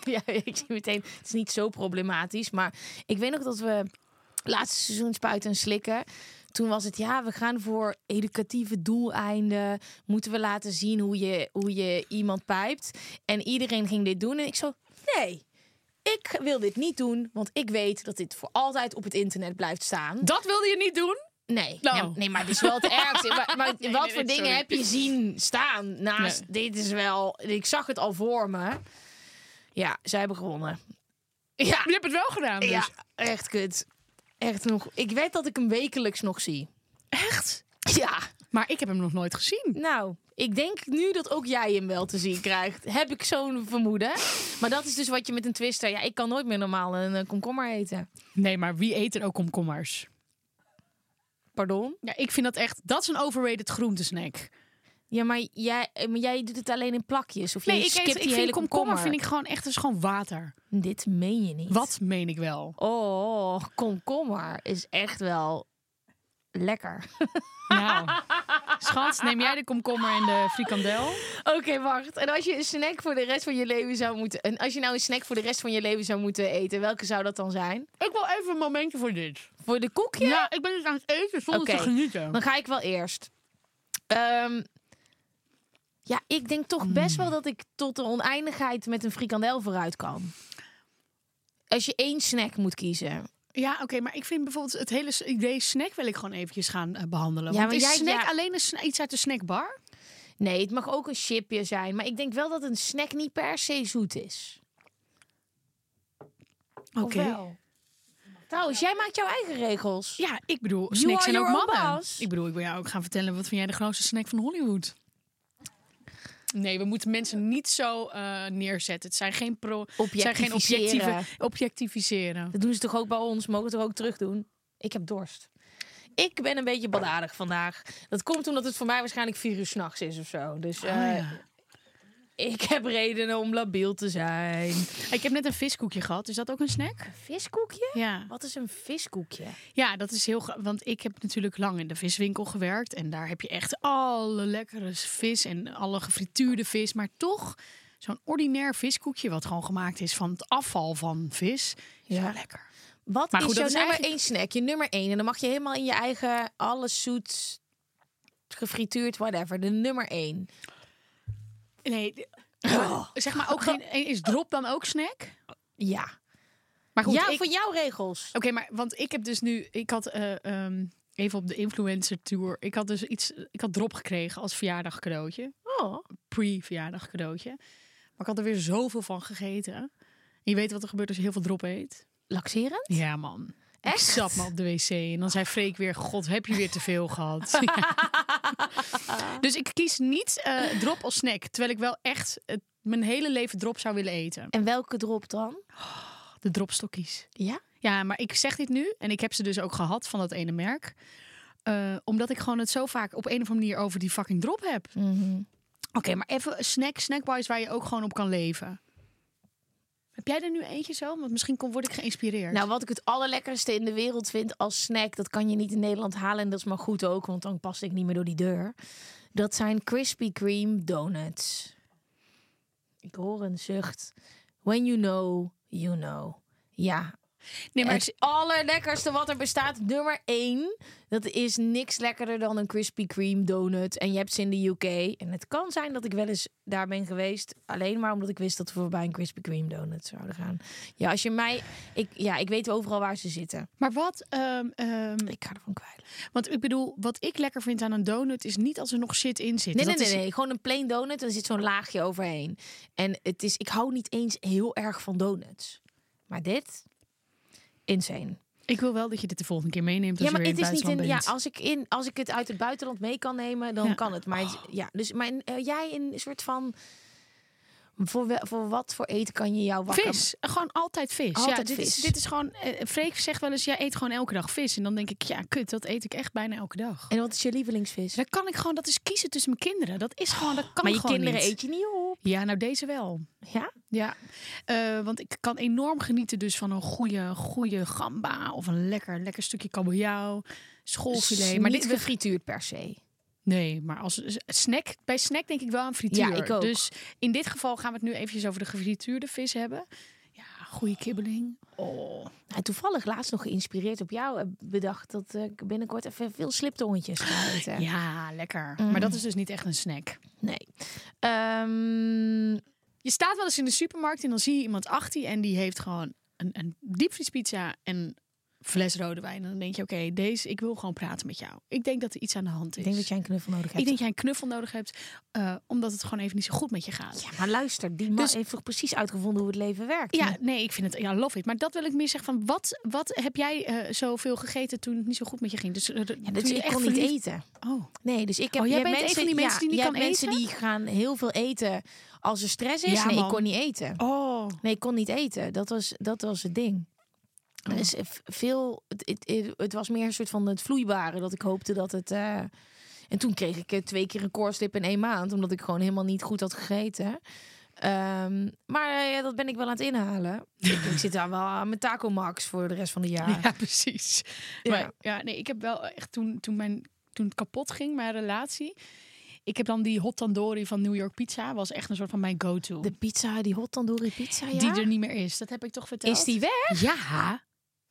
ja, ik zie meteen, het is niet zo problematisch, maar ik weet nog dat we laatste seizoen spuiten en slikken. Toen was het ja, we gaan voor educatieve doeleinden. Moeten we laten zien hoe je, hoe je iemand pijpt. En iedereen ging dit doen. En ik zo, nee, ik wil dit niet doen. Want ik weet dat dit voor altijd op het internet blijft staan. Dat wilde je niet doen? Nee, Nou. nee, nee, maar het is wel het ergste. Maar, maar Nee, wat nee, voor dingen sorry. heb je zien staan naast dit is wel... Ik zag het al voor me. Ja, zij hebben gewonnen. Ja, Je hebt het wel gedaan dus. ja echt kut. Echt nog. Ik weet dat ik hem wekelijks nog zie. Echt? Ja, Maar ik heb hem nog nooit gezien. nou, ik denk nu dat ook jij hem wel te zien krijgt. Heb ik zo'n vermoeden. Maar dat is dus wat je met een twister... Ja, ik kan nooit meer normaal een komkommer eten. Nee, maar wie eet er ook komkommers? Pardon? Ja, ik vind dat echt... Dat is een overrated groentesnack. Ja, maar jij, eh, maar jij doet het alleen in plakjes. Of Nee, je ik, eet, die ik hele vind komkommer vind ik gewoon echt is gewoon water. Dit meen je niet. Wat meen ik wel? Oh, komkommer is echt wel lekker. Nou, schat, neem jij de komkommer en de frikandel? Oké, wacht. En als je een snack voor de rest van je leven zou moeten... En als je nou een snack voor de rest van je leven zou moeten eten... Welke zou dat dan zijn? Ik wil even een momentje voor dit. Voor de koekje? Ja, ik ben dus aan het eten zonder Oké. te genieten. Dan ga ik wel eerst. Ehm, ja, ik denk toch best wel dat ik tot de oneindigheid met een frikandel vooruit kan. Als je één snack moet kiezen. Ja, oké, maar ik vind bijvoorbeeld het hele idee snack wil ik gewoon eventjes gaan eh, behandelen. Ja, Want is jij- snack ja. alleen een sna- iets uit de snackbar? Nee, het mag ook een chipje zijn. Maar ik denk wel dat een snack niet per se zoet is. Oké. Trouwens, jij maakt jouw eigen regels. Ja, ik bedoel, snacks zijn ook mannen. Ik bedoel, ik wil jou ook gaan vertellen, wat vind jij de grootste snack van Hollywood? Nee, we moeten mensen niet zo eh, neerzetten. Het zijn geen pro, zijn geen objectieve, Objectiviseren. Dat doen ze toch ook bij ons? Mogen het toch ook terug doen? Ik heb dorst. Ik ben een beetje baldadig vandaag. Dat komt omdat het voor mij waarschijnlijk vier uur s'nachts is of zo. Dus eh, Oh, ja. Ik heb redenen om labiel te zijn. Ik heb net een viskoekje gehad. Is dat ook een snack? Viskoekje? Ja. Wat is een viskoekje? Ja, dat is heel. Want ik heb natuurlijk lang in de viswinkel gewerkt. En daar heb je echt alle lekkere vis en alle gefrituurde vis. Maar toch zo'n ordinair viskoekje, wat gewoon gemaakt is van het afval van vis. Is Ja. wel lekker. Wat Maar is goed, jouw is nummer eigenlijk- één snack? Je nummer één. En dan mag je helemaal in je eigen alles zoet, gefrituurd, whatever. De nummer één. Nee, Oh. zeg maar ook geen. Is drop dan ook snack? Ja. Maar goed, ja, ik- voor jouw regels. Oké, maar want ik heb dus nu, ik had eh, ehm, even op de influencer tour, ik had dus iets, ik had drop gekregen als verjaardag cadeautje, Oh. pre-verjaardag cadeautje. Maar ik had er weer zoveel van gegeten. En je weet wat er gebeurt als je heel veel drop eet? Laxerend? Ja, man. Ik Echt? zat me op de wc en dan zei Freek weer: God, heb je weer te veel gehad? Ja. Dus ik kies niet eh, drop als snack, terwijl ik wel echt het- mijn hele leven drop zou willen eten. En welke drop dan? De dropstokkies. Ja? Ja, maar ik zeg dit nu en ik heb ze dus ook gehad van dat ene merk. Eh, omdat ik gewoon het zo vaak op een of andere manier over die fucking drop heb. Oké, maar even snack, snackwise waar je ook gewoon op kan leven. Heb jij er nu eentje zo? Want misschien kom, word ik geïnspireerd. Nou, wat ik het allerlekkerste in de wereld vind als snack, dat kan je niet in Nederland halen en dat is maar goed ook, want dan pas ik niet meer door die deur. Dat zijn Krispy Kreme donuts. Ik hoor een zucht. When you know, you know. Ja, Nee, maar het allerlekkerste wat er bestaat, nummer één. Dat is niks lekkerder dan een Krispy Kreme donut. En je hebt ze in de UK. En het kan zijn dat ik wel eens daar ben geweest. Alleen maar omdat ik wist dat we voorbij een Krispy Kreme donut zouden gaan. Ja, als je mij... Ik, ja, ik weet overal waar ze zitten. Maar wat, ehm, ehm, Ik ga ervan kwijt. want ik bedoel, wat ik lekker vind aan een donut is niet als er nog shit in zit. Nee, nee, nee, is- nee. Gewoon een plain donut en er zit zo'n laagje overheen. En het is, ik hou niet eens heel erg van donuts. Maar dit, insane. Ik wil wel dat je dit de volgende keer meeneemt als Ja, maar je weer het in is niet in. Ja, bent. als ik, in, als ik het uit het buitenland mee kan nemen, dan Ja. kan het. Maar het- ja, dus maar eh, jij een soort van. Voor, wel- voor wat voor eten kan je jou wakker? Vis, gewoon altijd vis. ja, Altijd dit, Is, vis. dit is gewoon. eh Freek zegt wel eens: jij eet gewoon elke dag vis. En dan denk ik: ja, kut, dat eet ik echt bijna elke dag. En wat is je lievelingsvis? Dan kan ik gewoon, dat is kiezen tussen mijn kinderen. Dat is gewoon, dat kan maar je gewoon kinderen niet. eet je niet op. Ja, nou deze wel. Ja? Ja, Eh, want ik kan enorm genieten dus van een goede, goede gamba of een lekker, lekker stukje kabeljauw, schoolfilet. maar dit, gefrituurd per se. Nee, maar als snack, bij snack denk ik wel aan frituur. Ja, ik ook. Dus in dit geval gaan we het nu eventjes over de gefrituurde vis hebben. Ja, goede kibbeling. Oh, Nou, toevallig laatst nog geïnspireerd op jou heb bedacht dat eh, ik binnenkort even veel sliptongetjes ga eten. ja, lekker. Mm. Maar dat is dus niet echt een snack. Nee. Ehm, Je staat wel eens in de supermarkt en dan zie je iemand achter je en die heeft gewoon een, een diepvriespizza en fles rode wijn. En dan denk je, oké, deze, ik wil gewoon praten met jou. Ik denk dat er iets aan de hand is. ik denk dat jij een knuffel nodig hebt. Ik denk dat jij een knuffel nodig hebt, omdat het gewoon even niet zo goed met je gaat. Ja, maar luister, die man Dus- heeft toch precies uitgevonden hoe het leven werkt? Ja, nee, ik vind het, ja, love it. Maar dat wil ik meer zeggen van, wat, wat heb jij eh, zoveel gegeten toen het niet zo goed met je ging? Dus, eh, Ja, dus ik kon niet verliefd- eten. Oh, Nee, dus ik heb. Oh, jij bent een van die mensen die niet kan mensen eten? die gaan heel veel eten als er stress is. Ja, nee, man. ik kon niet eten. oh. Nee, ik kon niet eten. Dat was, dat was het ding. Oh. Dus veel. Het, het, het- was meer een soort van het vloeibare dat ik hoopte dat het. eh, en toen kreeg ik eh, twee keer een koorslip in één maand, omdat ik gewoon helemaal niet goed had gegeten. Ehm, maar eh, ja, dat ben ik wel aan het inhalen. ik, ik zit daar wel aan mijn taco max voor de rest van het jaar. Ja, precies. Ja. Maar ja, nee, ik heb wel echt toen, toen, mijn, toen het kapot ging, mijn relatie. Ik heb dan die hot tandoori van New York Pizza. Was echt een soort van mijn go-to. De pizza, die hot tandoori pizza, ja? Die er niet meer is. Dat heb ik toch verteld? Is die weg? Ja.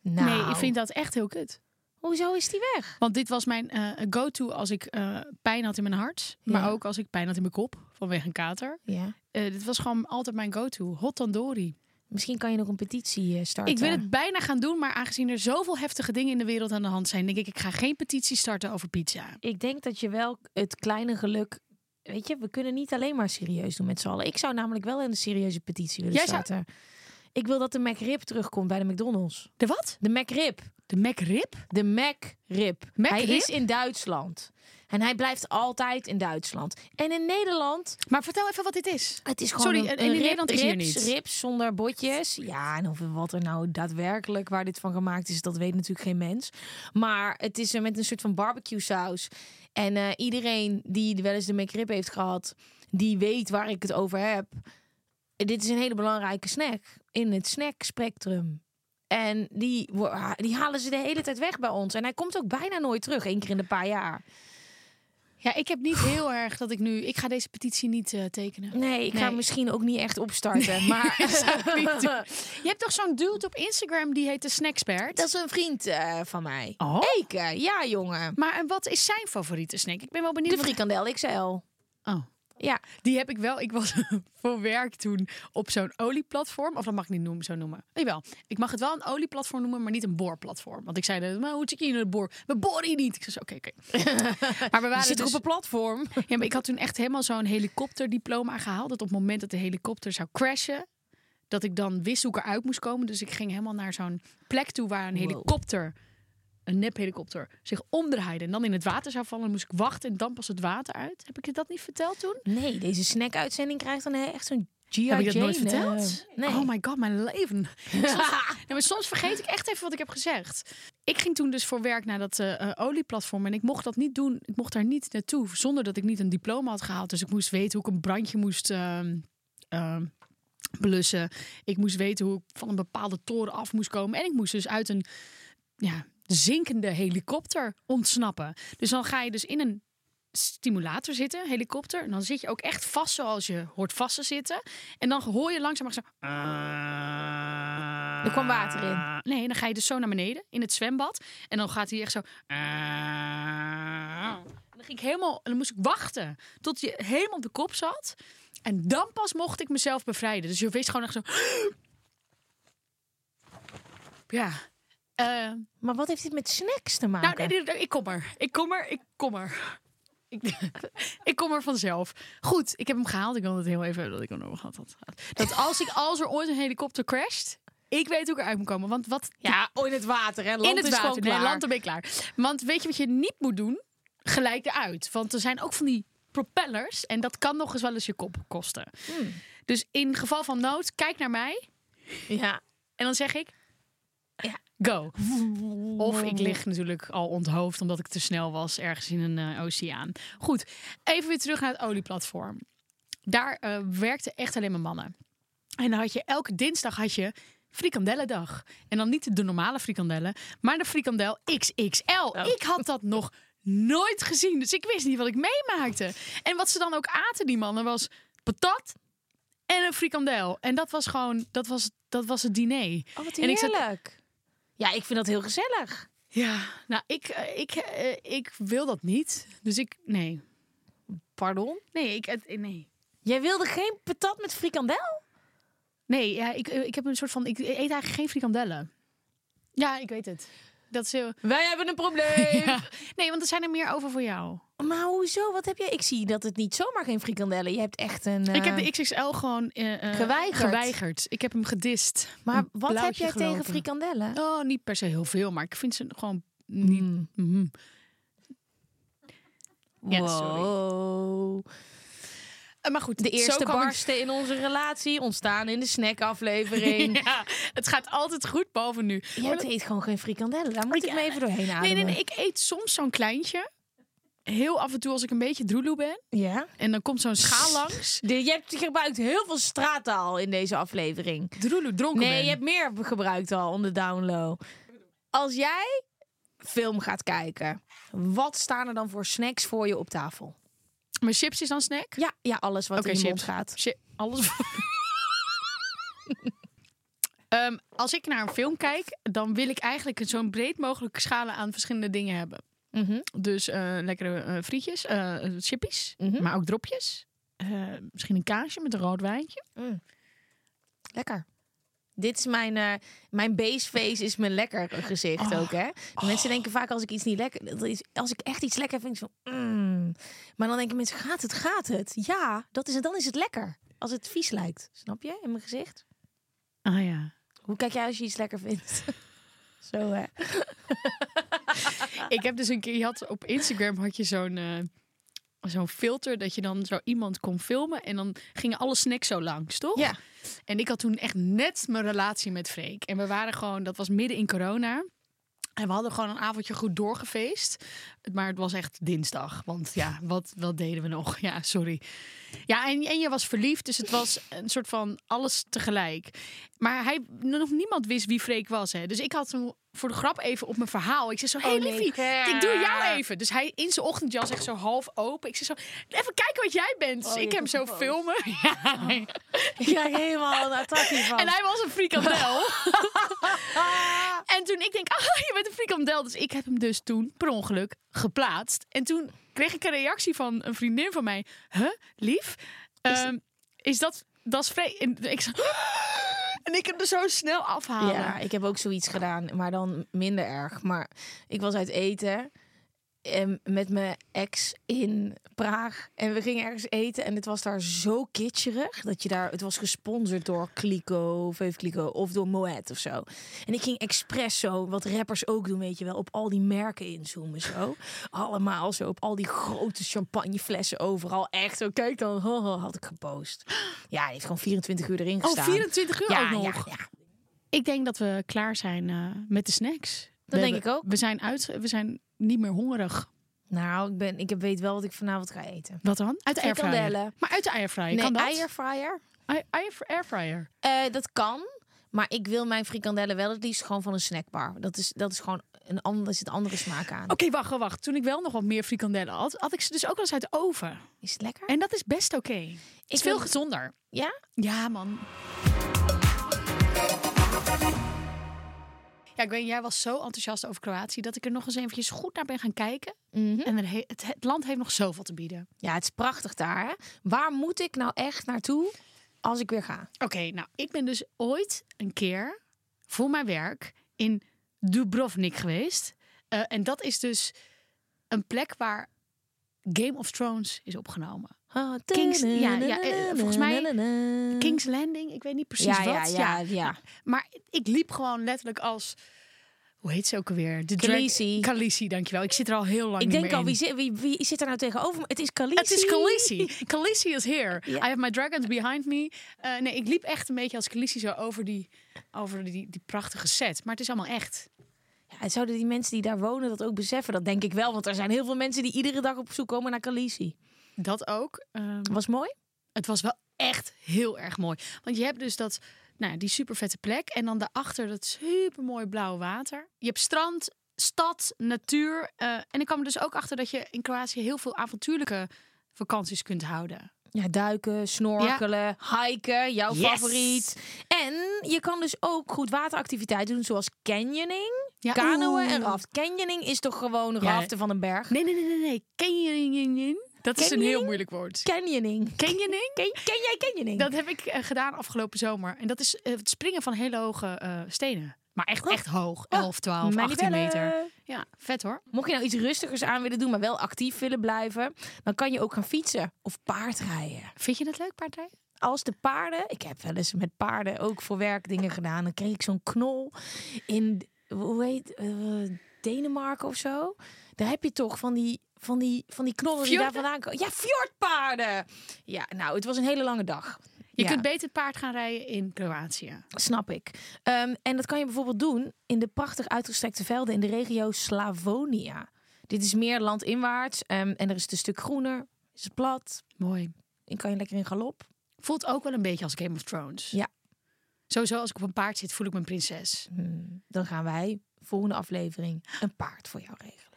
Nou, Nee, ik vind dat echt heel kut. Hoezo is die weg? Want dit was mijn eh, go-to als ik eh, pijn had in mijn hart. Maar ook als ik pijn had in mijn kop. Vanwege een kater. Ja. Eh, dit was gewoon altijd mijn go-to. Hot tandoori. Misschien kan je nog een petitie starten. Ik wil het bijna gaan doen. Maar aangezien er zoveel heftige dingen in de wereld aan de hand zijn. Denk ik, ik ga geen petitie starten over pizza. Ik denk dat je wel het kleine geluk... Weet je, we kunnen niet alleen maar serieus doen met z'n allen. Ik zou namelijk wel een serieuze petitie willen Jij zou- starten. Ik wil dat de McRib terugkomt bij de McDonald's. De wat? De McRib. De McRib? De McRib. Hij is in Duitsland. En hij blijft altijd in Duitsland. En in Nederland Maar vertel even wat dit is. Het is gewoon Sorry, een, en in een rib- Nederland is hier rips, niet. rips zonder botjes. Ja, en of wat er nou daadwerkelijk waar dit van gemaakt is, dat weet natuurlijk geen mens. Maar het is eh, met een soort van barbecue saus. En eh, iedereen die wel eens de McRib heeft gehad, die weet waar ik het over heb. Dit is een hele belangrijke snack in het snackspectrum. En die, wo- die halen ze de hele tijd weg bij ons. En hij komt ook bijna nooit terug, één keer in een paar jaar. Ja, ik heb niet heel erg dat ik nu... Ik ga deze petitie niet eh, tekenen. Nee, ik ga Nee. misschien ook niet echt opstarten. maar. Je hebt toch zo'n dude op Instagram die heet de Snackspert? Dat is een vriend eh, van mij. Oh? Eke, ja jongen. Maar en wat is zijn favoriete snack? Ik ben wel benieuwd. De frikandel XL. Oh. Ja, Die heb ik wel. Ik was voor werk toen op zo'n olieplatform. Of dat mag ik niet noemen, zo noemen. Jawel. Ik mag het wel een olieplatform noemen, maar niet een boorplatform. Want ik zei, maar hoe zit je in het boor? We boren hier niet. Ik zei, oké, oké. maar we waren dus... op een platform. Ja, maar ik had toen echt helemaal zo'n helikopterdiploma gehaald. Dat op het moment dat de helikopter zou crashen, dat ik dan wist hoe ik eruit moest komen. Dus ik ging helemaal naar zo'n plek toe waar een Wow. helikopter, een nephelikopter, zich omdraaide en dan in het water zou vallen. Moest ik wachten en dan pas het water uit. Heb ik je dat niet verteld toen? Nee, deze snack-uitzending krijgt dan echt zo'n G.I. Heb ik dat nooit verteld? nee. Oh my god, mijn leven. Soms, nee, maar soms vergeet ik echt even wat ik heb gezegd. Ik ging toen dus voor werk naar dat eh, eh, olieplatform. En ik mocht dat niet doen. Ik mocht daar niet naartoe. Zonder dat ik niet een diploma had gehaald. Dus ik moest weten hoe ik een brandje moest ehm, ehm, blussen. Ik moest weten hoe ik van een bepaalde toren af moest komen. En ik moest dus uit een ja, zinkende helikopter ontsnappen. Dus dan ga je dus in een stimulator zitten, helikopter. En dan zit je ook echt vast zoals je hoort vast te zitten. En dan hoor je langzaam maar zo... Er kwam water in. Nee, dan ga je dus zo naar beneden in het zwembad. En dan gaat hij echt zo... En dan ging ik helemaal... En dan moest ik wachten tot je helemaal op de kop zat. En dan pas mocht ik mezelf bevrijden. Dus je wist gewoon echt zo... Ja. Eh, Maar wat heeft dit met snacks te nou, maken? nee, nee, nee, ik kom er. Ik kom er. Ik kom er. Ik, ik kom er vanzelf. Goed, ik heb hem gehaald. Ik wil het heel even dat ik hem nog gehad had. Dat als, ik, als er ooit een helikopter crasht, ik weet hoe ik eruit moet komen. Want wat ja, oh, in het water, hè? Land in het is water, nee, land ben ik klaar. Want weet je wat je niet moet doen? Gelijk eruit. Want er zijn ook van die propellers en dat kan nog eens wel eens je kop kosten. Hmm. Dus in geval van nood, kijk naar mij Ja. en dan zeg ik, Ja. go. Of ik lig natuurlijk al onthoofd omdat ik te snel was ergens in een eh, oceaan. Goed, even weer terug naar het olieplatform. Daar eh werkten echt alleen maar mannen. En dan had je elke dinsdag had je frikandellendag. En dan niet de normale frikandellen, maar de frikandel XXL. Ik had dat nog nooit gezien, dus ik wist niet wat ik meemaakte. En wat ze dan ook aten, die mannen, was patat en een frikandel. En dat was gewoon, dat was, dat was het diner. Oh, wat En ik zat- heerlijk. Ja, ik vind dat heel gezellig. Ja, nou, ik, eh, ik, eh, ik wil dat niet. Dus ik, nee. Pardon? Nee, ik, het- nee. Jij wilde geen patat met frikandel? Nee, ja, ik, eh, ik heb een soort van, ik eet eigenlijk geen frikandellen. Ja, ik weet het. Dat is heel... Wij hebben een probleem. Ja. Nee, want er zijn er meer over voor jou. Maar hoezo? Wat heb jij? Ik zie dat het niet zomaar geen frikandellen. Je hebt echt een. Ik heb eh, de XXL gewoon eh, eh, Geweigerd. geweigerd. Ik heb hem gedist. Maar Een wat heb jij tegen frikandellen? Oh, niet per se heel veel, maar ik vind ze gewoon niet... Mhm. Ja, sorry. Wow. Eh, Maar goed, De eerste barsten in onze relatie ontstaan in de snackaflevering. Ja, het gaat altijd goed, behalve nu. Jij eet gewoon geen frikandellen. Daar moet ik, Ik- me even doorheen ademen. Nee, nee, nee, ik eet soms zo'n kleintje. Heel af en toe als ik een beetje droeloe ben. Ja? En dan komt zo'n schaal langs. De, je hebt gebruikt heel veel straattaal in deze aflevering. Droeloe, dronken Nee, ben. je hebt meer gebruikt al on de download. Als jij film gaat kijken, wat staan er dan voor snacks voor je op tafel? Maar chips is dan snack? Ja, ja alles wat in je mond chips. gaat. Chi- alles. Ehm, als ik naar een film kijk, dan wil ik eigenlijk zo'n breed mogelijke schalen aan verschillende dingen hebben. Mhm. Dus eh, lekkere eh, frietjes, eh chippies, Mhm. maar ook dropjes. Misschien een kaasje met een rood wijntje. Lekker. Dit is mijn, eh mijn baseface is mijn lekker gezicht ook, hè? De Mensen denken vaak als ik iets niet lekker... Als ik echt iets lekker vind, van... Mm. Maar dan denken mensen, gaat het, gaat het? Ja, dat is het, dan is het lekker. Als het vies lijkt. Snap je? In mijn gezicht. Ah ja. Hoe kijk jij als je iets lekker vindt? Zo, hè? Ik heb dus een keer, je had op Instagram had je zo'n eh, zo'n filter dat je dan zo iemand kon filmen en dan gingen alle snacks zo langs, toch? Ja. En ik had toen echt net mijn relatie met Freek. En we waren gewoon, dat was midden in corona. En we hadden gewoon een avondje goed doorgefeest. Maar het was echt dinsdag. Want ja, wat, wat deden we nog? Ja, sorry. Ja, en, en je was verliefd. Dus het was een soort van alles tegelijk. Maar hij, nog niemand wist wie Freek was. Hè. Dus ik had hem voor de grap even op mijn verhaal. Ik zei zo, hey Oh, liefie, ik doe jou even. Dus hij in zijn ochtendjas echt zo half open. Ik zei zo, even kijken wat jij bent. Dus Oh, ik je hem zo filmen. Ja. Ik krijg helemaal een attractie van. En hij was een frikandel. en toen ik denk, ah, je bent een frikandel. Dus ik heb hem dus toen per ongeluk geplaatst. En toen kreeg ik een reactie van een vriendin van mij. Huh, lief? Ehm, is dat, dat is. En ik zo, en ik hem er zo snel afhalen. Ja, ik heb ook zoiets gedaan, maar dan minder erg. Maar ik was uit eten em, met mijn ex in Praag. En we gingen ergens eten en het was daar zo kitscherig. Dat je daar, het was gesponsord door Clico, Veuve Clico of door Moet of zo. En ik ging expres zo, wat rappers ook doen, weet je wel, op al die merken inzoomen zo. Allemaal zo, op al die grote champagneflessen overal. Echt zo, kijk dan, haha, had ik gepost. Ja, hij heeft gewoon 24 uur erin Oh, gestaan. 24 uur ja, ook nog. Ja, ja. Ik denk dat we klaar zijn eh, met de snacks. Dat We denk hebben- ik ook. We zijn, uit, we zijn niet meer hongerig. Nou, ik, ben, ik weet wel wat ik vanavond ga eten. Wat dan? Uit de airfryer. Frikandellen. Maar uit de airfryer. Nee, kan dat? eierfryer. Air- air- airfryer. Eh, dat kan. Maar ik wil mijn frikandellen wel het liefst gewoon van een snackbar. Dat is, dat is gewoon een ander, zit andere smaak aan. Oké, wacht, wacht. Toen ik wel nog wat meer frikandellen had, had ik ze dus ook wel eens uit de oven. Is het lekker? En dat is best oké. Is veel wil- gezonder. Ja? Ja, man. Ja, ik weet, jij was zo enthousiast over Kroatië dat ik er nog eens eventjes goed naar ben gaan kijken. Mhm. En er he- het, het land heeft nog zoveel te bieden. Ja, het is prachtig daar. Hè? Waar moet ik nou echt naartoe als ik weer ga? Oké, nou, ik ben dus ooit een keer voor mijn werk in Dubrovnik geweest. Eh, en dat is dus een plek waar Game of Thrones is opgenomen. Kings- ja, ja, eh, volgens mij King's Landing, ik weet niet precies ja, wat. ja, ja, ja. Maar ik liep gewoon letterlijk als... Hoe heet ze ook alweer? De Khaleesi. Khaleesi, dankjewel. Ik zit er al heel lang Ik denk al, wie zit, wie, wie zit er nou tegenover me? Het is Khaleesi. Het is Khaleesi. Khaleesi is here. I have my dragons behind me. Nee, ik liep echt een beetje als Khaleesi zo over die, over die, die prachtige set. Maar het is allemaal echt. Ja, en zouden die mensen die daar wonen dat ook beseffen? Dat denk ik wel, want er zijn heel veel mensen die iedere dag op zoek komen naar Khaleesi. Dat ook. Ehm, Was mooi? het was wel echt heel erg mooi. Want je hebt dus dat, nou, die super vette plek. En dan daarachter dat super mooi blauwe water. Je hebt strand, stad, natuur. eh, en ik kwam er dus ook achter dat je in Kroatië heel veel avontuurlijke vakanties kunt houden. Ja, duiken, snorkelen, hiken, jouw Yes. favoriet. En je kan dus ook goed wateractiviteiten doen, zoals canyoning, Ja, kanoën en raft. Canyoning is toch gewoon Ja. raften van een berg? Nee, nee, nee, nee. nee. Je Dat is een heel Canyoning? moeilijk woord. Canyoning. Canyoning? Ken, ken jij canyoning? Dat heb ik eh, gedaan afgelopen zomer. En dat is eh, het springen van hele hoge eh, stenen. Maar echt, echt hoog. 11, 12, Mij 18 niet meter. Ja, vet hoor. Mocht je nou iets rustigers aan willen doen, maar wel actief willen blijven, dan kan je ook gaan fietsen of paardrijden. Vind je dat leuk, paardrijden? Als de paarden, ik heb wel eens met paarden ook voor werk dingen gedaan, dan kreeg ik zo'n knol in, hoe heet, eh, Denemarken of zo. Daar heb je toch van die, van die, van die knollen die daar vandaan komen. Ja, fjordpaarden. Ja, nou, het was een hele lange dag. Je Ja. kunt beter paard gaan rijden in Kroatië. Snap ik. Ehm, en dat kan je bijvoorbeeld doen in de prachtig uitgestrekte velden in de regio Slavonia. Dit is meer landinwaarts ehm, en er is het een stuk groener, is het plat. Mooi. En kan je lekker in galop. Voelt ook wel een beetje als Game of Thrones. Ja. Sowieso als ik op een paard zit, voel ik me een prinses. Hmm, dan gaan wij volgende aflevering een paard voor jou regelen.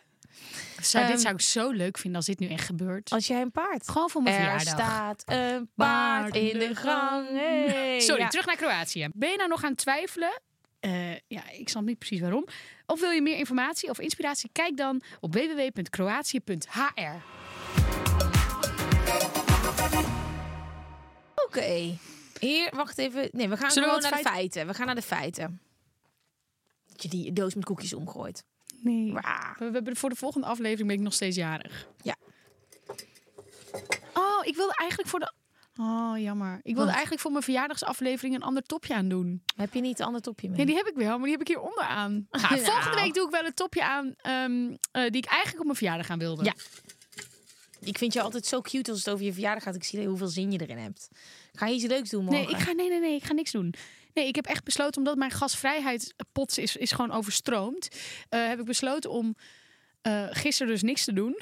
Zou, Ehm, dit zou ik zo leuk vinden als dit nu echt gebeurt. Als jij een paard. Gewoon voor mijn er verjaardag. staat een paard in de gang. Hey. Sorry, Ja. terug naar Kroatië. Ben je nou nog aan het twijfelen? Eh, ja, ik snap niet precies waarom. Of wil je meer informatie of inspiratie? Kijk dan op www.kroatië.hr. Oké. Hier, wacht even. Nee, we gaan Zullen gewoon naar de feit- feiten. We gaan naar de feiten. Dat je die doos met koekjes omgooit. Nee. Wauw. We, we hebben voor de volgende aflevering ben ik nog steeds jarig. Ja. Oh, ik wilde eigenlijk voor de. Oh, jammer. Ik wilde Wat? eigenlijk voor mijn verjaardagsaflevering een ander topje aan doen. Heb je niet een ander topje mee? Nee, die heb ik wel, maar die heb ik hier onderaan. Nou, Nou. Volgende week doe ik wel een topje aan ehm, eh, die ik eigenlijk op mijn verjaardag aan wilde. Ja. Ik vind je altijd zo cute als het over je verjaardag gaat. Ik zie hoeveel zin je erin hebt. Ga je iets leuks doen morgen? Nee, ik ga, nee, nee, nee, ik ga niks doen. Nee, ik heb echt besloten, omdat mijn gasvrijheidspot is, is gewoon overstroomd, eh, heb ik besloten om eh, gisteren dus niks te doen.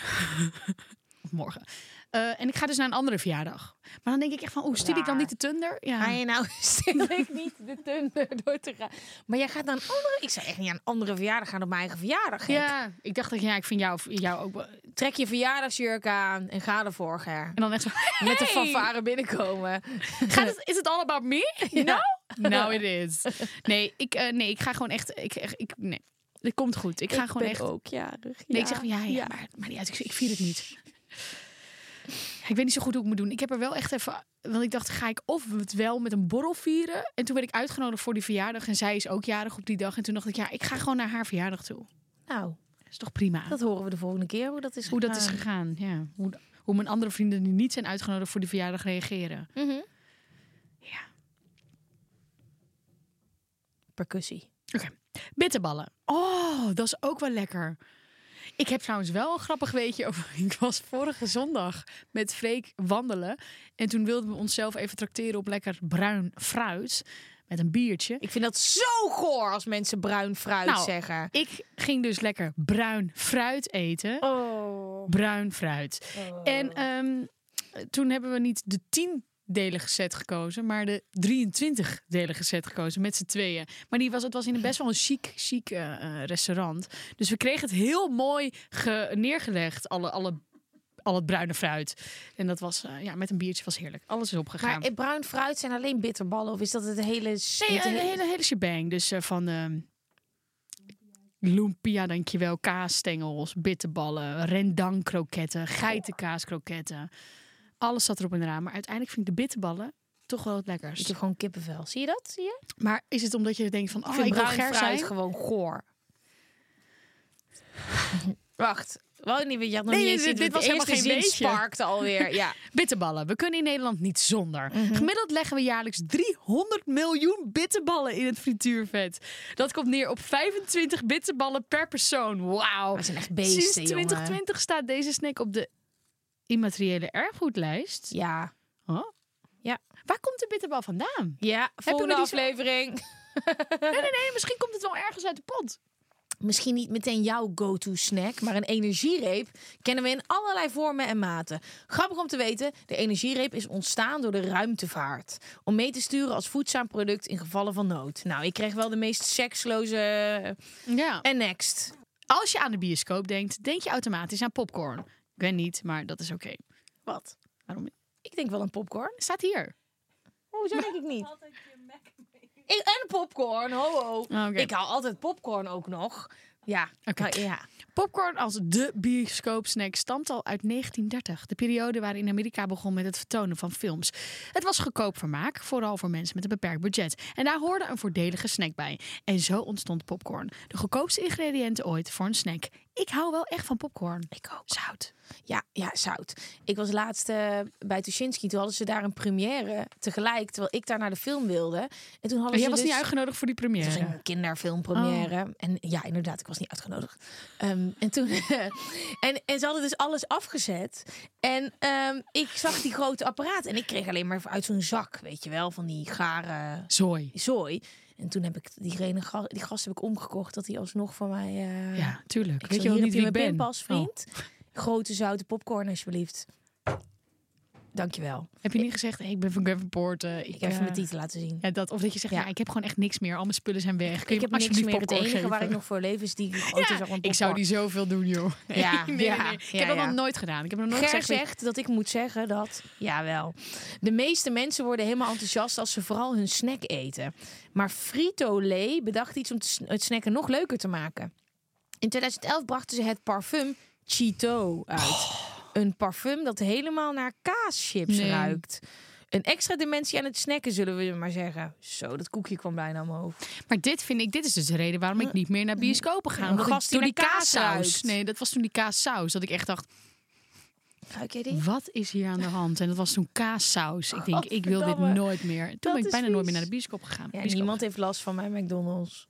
of morgen. Eh, en ik ga dus naar een andere verjaardag. Maar dan denk ik echt van, oeh, stiel ik dan niet de tunder? Ja. Ga je nou ik niet de tunder door te gaan? Maar jij gaat een andere... Ik zou echt niet aan een andere verjaardag gaan op mijn eigen verjaardag. gek. ja, ik dacht dat ja, ik vind jou, jou ook. En Trek je verjaardagsjurk aan en ga ervoor, Ger. dan echt zo. Met de fanfare binnenkomen. Gaat het, is het all about me? No? Now it is. Nee, ik, eh, nee, ik ga gewoon echt. Ik, echt- ik, nee, het komt goed. Ik ga gewoon echt. ook jarig. Nee, ik zeg van ja, ja, maar, maar niet uit. Ik, ik vier het niet. Ik weet niet zo goed hoe ik moet doen. Ik heb er wel echt even. Want ik dacht, ga ik of het wel met een borrel vieren? En toen werd ik uitgenodigd voor die verjaardag. En zij is ook jarig op die dag. En toen dacht ik, ja, ik ga gewoon naar haar verjaardag toe. Nou, Dat is toch prima? dat horen we de volgende keer hoe dat is hoe dat is gegaan. gegaan. Ja. Hoe, hoe mijn andere vrienden die niet zijn uitgenodigd voor die verjaardag reageren. Mhm. Ja. Percussie. Oké. Bitterballen. Oh, dat is ook wel lekker. Ik heb trouwens wel een grappig weetje over. Ik was vorige zondag met Freek wandelen. En toen wilden we onszelf even trakteren op lekker bruin fruit. Met een biertje. Ik vind dat zo goor als mensen bruin fruit Nou, zeggen. Ik ging dus lekker bruin fruit eten. Oh. Bruin fruit. En ehm, toen hebben we niet de tien delige set gekozen, maar de 23 delige set gekozen met z'n tweeën. Maar die was, het was in een best wel een chic, chic eh, restaurant. Dus we kregen het heel mooi ge- neergelegd, alle, alle, al het bruine fruit. En dat was, eh, ja, met een biertje was heerlijk. Alles is opgegaan. Maar bruin fruit zijn alleen bitterballen? Of is dat het hele... Nee, het een hele, hele shebang. Dus eh, van ehm lumpia, dankjewel, kaasstengels, bitterballen, rendang kroketten, geitenkaas-kroketten. Alles zat erop en eraan. Maar uiteindelijk vind ik de bitterballen toch wel het Ik lekkerst. heb gewoon kippenvel. Zie je dat? Zie je? Maar is het omdat je denkt van, Ik oh, vind ik wil ger zijn? gewoon goor. Wacht. Wou niet, je had nog Nee, niet eens dit- was De helemaal geen zin beetje. sparkte alweer. Ja. Bitterballen. We kunnen in Nederland niet zonder. Mhm. Gemiddeld leggen we jaarlijks 300 miljoen bitterballen in het frituurvet. Dat komt neer op 25 bitterballen per persoon. Wauw. We zijn echt beesten, Sinds jongen. 2020 staat deze snack op de immateriële erfgoedlijst. Ja. Huh? Ja. Waar komt de bitterbal vandaan? Ja, volgende die aflevering. Nee, nee, nee. Misschien komt het wel ergens uit de pot. Misschien niet meteen jouw go-to snack, maar een energiereep kennen we in allerlei vormen en maten. Grappig om te weten, de energiereep is ontstaan door de ruimtevaart. Om mee te sturen als voedzaam product in gevallen van nood. Nou, ik kreeg wel de meest seksloze... Ja. En next. Als je aan de bioscoop denkt, denk je automatisch aan popcorn. Ik weet niet, maar dat is oké. Wat? Waarom? Ik denk wel een popcorn. Staat hier. Hoezo denk ik niet? Ik, en popcorn, ho ho. Oh, oké. Ik haal altijd popcorn ook nog. Ja, ja. Popcorn als de bioscoopsnack stamt al uit 1930. De periode waarin Amerika begon met het vertonen van films. Het was goedkoop vermaak, vooral voor mensen met een beperkt budget. En daar hoorde een voordelige snack bij. En zo ontstond popcorn. De goedkoopste ingrediënten ooit voor een snack. Ik hou wel echt van popcorn. Ik ook. Zout. Ja, ja, zout. Ik was laatst eh, bij Tuschinski. Toen hadden ze daar een première tegelijk, terwijl ik daar naar de film wilde. En toen hadden Jij ze was dus... niet uitgenodigd voor die Het was première. een kinderfilmpremière. En ja, inderdaad, ik was niet uitgenodigd. Ehm, en toen. en, en ze hadden dus alles afgezet. En ehm, ik zag die grote apparaat. En ik kreeg alleen maar uit zo'n zak, weet je wel, van die gare Zooi. zooi. En toen heb ik diegene, die gast heb ik omgekocht dat hij alsnog voor mij. eh, Ja, tuurlijk. Ik Weet je wel niet wie ik mijn ben? Oh. vriend. Grote zoute popcorn, alsjeblieft. Dankjewel. Heb je niet gezegd, hey, ik ben van Gravenport. eh, ik Ik heb even eh, mijn titel laten zien. Ja, dat, of dat je zegt, Ja. ja. ik heb gewoon echt niks meer. Al mijn spullen zijn weg. Kun je ik heb niks meer. Het enige waar ik nog voor leef is die grote Ja, ik zou die zoveel doen, joh. Ja, nee, nee, ja, nee. Ik heb dat nog nooit gedaan. Ik heb nog nooit Ger gezegd... zegt dat ik moet zeggen dat, jawel, de meeste mensen worden helemaal enthousiast als ze vooral hun snack eten. Maar Frito-Lay bedacht iets om het snacken nog leuker te maken. In 2011 brachten ze het parfum Cheeto uit. Een parfum dat helemaal naar kaaschips Nee. ruikt. Een extra dimensie aan het snacken, zullen we maar zeggen. Zo, dat koekje kwam bijna omhoog. Maar dit vind ik, dit is dus de reden waarom ik niet meer naar bioscopen ga. Omdat ik gast die door kaassaus. Nee, dat was toen die kaassaus. Dat ik echt dacht, wat is hier aan de hand? En dat was toen kaassaus. Ik denk, ik wil dit nooit meer. Toen Dat ben ik bijna nooit meer naar de bioscoop gegaan. Ja, Bioscoop niemand heeft last van mijn McDonald's.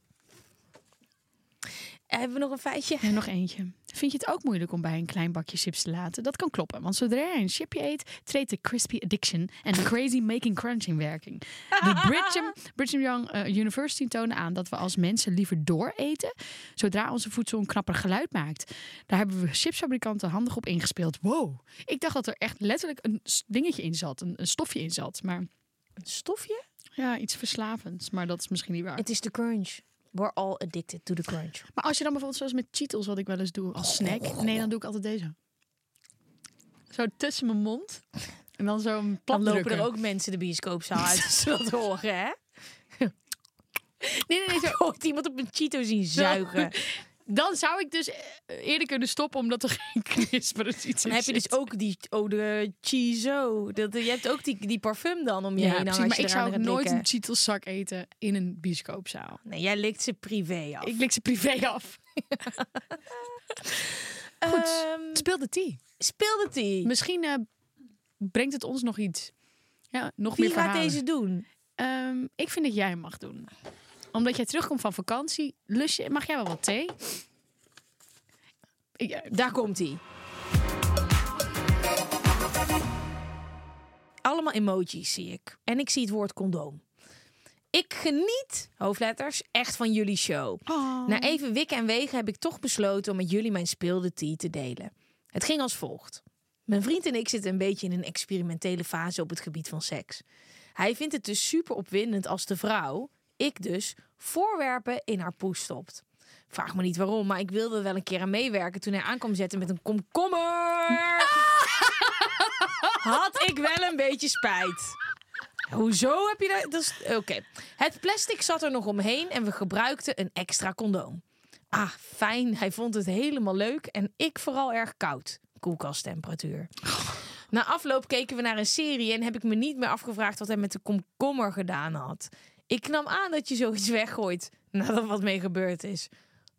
Eh, Hebben we nog een feitje? En nog eentje. Vind je het ook moeilijk om bij een klein bakje chips te laten? Dat kan kloppen, want zodra je een chipje eet, treedt de crispy addiction en de crazy making crunch in werking. De Brigham, Brigham Young eh, University tonen aan dat we als mensen liever dooreten, zodra onze voedsel een knapper geluid maakt. Daar hebben we chipsfabrikanten handig op ingespeeld. Wow, ik dacht dat er echt letterlijk een dingetje in zat, een, een stofje in zat. Maar Een stofje? ja, iets verslavends, maar dat is misschien niet waar. Het is de crunch. We're all addicted to the crunch. Maar als je dan bijvoorbeeld zoals met Cheetos, wat ik wel eens doe als snack. Nee, dan doe ik altijd deze. Zo tussen mijn mond. En dan zo een Dan lopen er ook mensen de bioscoopzaal uit als ze dat horen, hè? Nee, nee, nee. Zo. Hoort iemand op een Cheeto zien zuigen. Dan zou ik dus eh, eerder kunnen stoppen, omdat er geen knisperend iets Dan in heb je dus ook die oh, de Cheezo. Dat, je hebt ook die, die parfum dan om je Ja, heen. precies, maar ik zou gaat nooit likken. een Cheetos zak eten in een bioscoopzaal. Nee, jij likt ze privé af. Ik lik ze privé af. Goed, Ehm, speel de tea. speelde die. Misschien eh, brengt het ons nog iets. Ja, nog Wie meer gaat verhalen. deze doen? Ehm, ik vind dat jij hem mag doen. Omdat jij terugkomt van vakantie, lust je, mag jij wel wat thee? Eh, Daar komt hij. Allemaal emojis zie ik. En ik zie het woord condoom. Ik geniet, hoofdletters, echt van jullie show. Oh. Na even wikken en wegen heb ik toch besloten om met jullie mijn speelde tea te delen. Het ging als volgt. Mijn vriend en ik zitten een beetje in een experimentele fase op het gebied van seks. Hij vindt het dus super opwindend als de vrouw, ik dus, voorwerpen in haar poes stopt. Vraag me niet waarom, maar ik wilde wel een keer aan meewerken toen hij aankwam zetten met een komkommer. Had ik wel een beetje spijt. Hoezo heb je dat? Oké. Het plastic zat er nog omheen en we gebruikten een extra condoom. Ah, fijn. Hij vond het helemaal leuk en ik vooral erg koud. Koelkasttemperatuur. Na afloop keken we naar een serie en heb ik me niet meer afgevraagd wat hij met de komkommer gedaan had. Ik nam aan dat je zoiets weggooit nadat wat mee gebeurd is.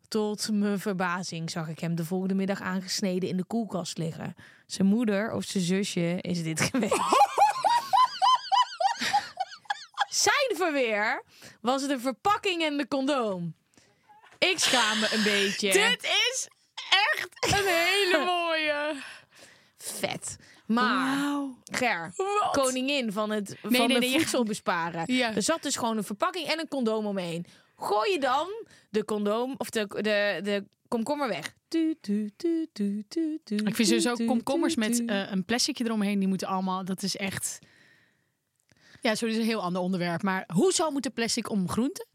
Tot mijn verbazing zag ik hem de volgende middag aangesneden in de koelkast liggen. Zijn moeder of zijn zusje is dit geweest. Zijn verweer was de verpakking en de condoom. Ik schaam me een beetje. Dit is echt een hele mooie. vet. Maar. Ger, koningin van het van nee, de nee, voedsel besparen. Ja. Er zat dus gewoon een verpakking en een condoom omheen. Gooi je dan de condoom of de, de, de komkommer weg. Ik vind sowieso komkommers met eh, een plasticje eromheen, die moeten allemaal, dat is echt... Ja, sorry, is een heel ander onderwerp. Maar hoezo moet de plastic om groenten?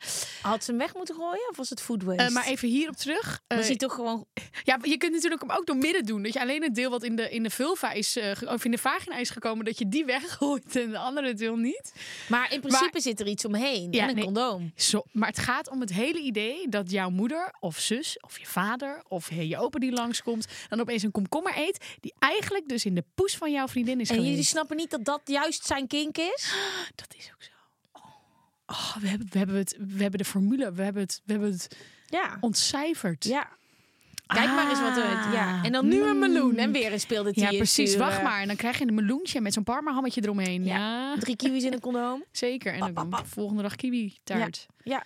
Had ze hem weg moeten gooien of was het food waste? Eh, maar even hierop terug. Was hij toch gewoon... ja, je kunt natuurlijk hem ook door midden doen. Dat je alleen het deel wat in de, in de vulva is, eh, of in de vagina is gekomen, dat je die weggooit en de andere deel niet. Maar in principe Maar- zit er iets omheen. Ja, en een nee. condoom. Zo, maar het gaat om het hele idee dat jouw moeder of zus of je vader of je opa die langskomt, dan opeens een komkommer eet die eigenlijk dus in de poes van jouw vriendin is En geweest. jullie snappen niet dat dat juist zijn kink is? Dat is ook zo. Oh, we, hebben, we, hebben het, we hebben de formule, we hebben het, we hebben het Ja. ontcijferd. Ja. Kijk maar eens wat er... Ja. En dan nu een meloen. En weer een speelde Ah. Ja, precies. Wacht maar. En dan krijg je een meloentje met zo'n parmahammetje eromheen. Ja, Drie kiwis in een condoom. zeker. En dan de volgende dag kiwi taart. Ja.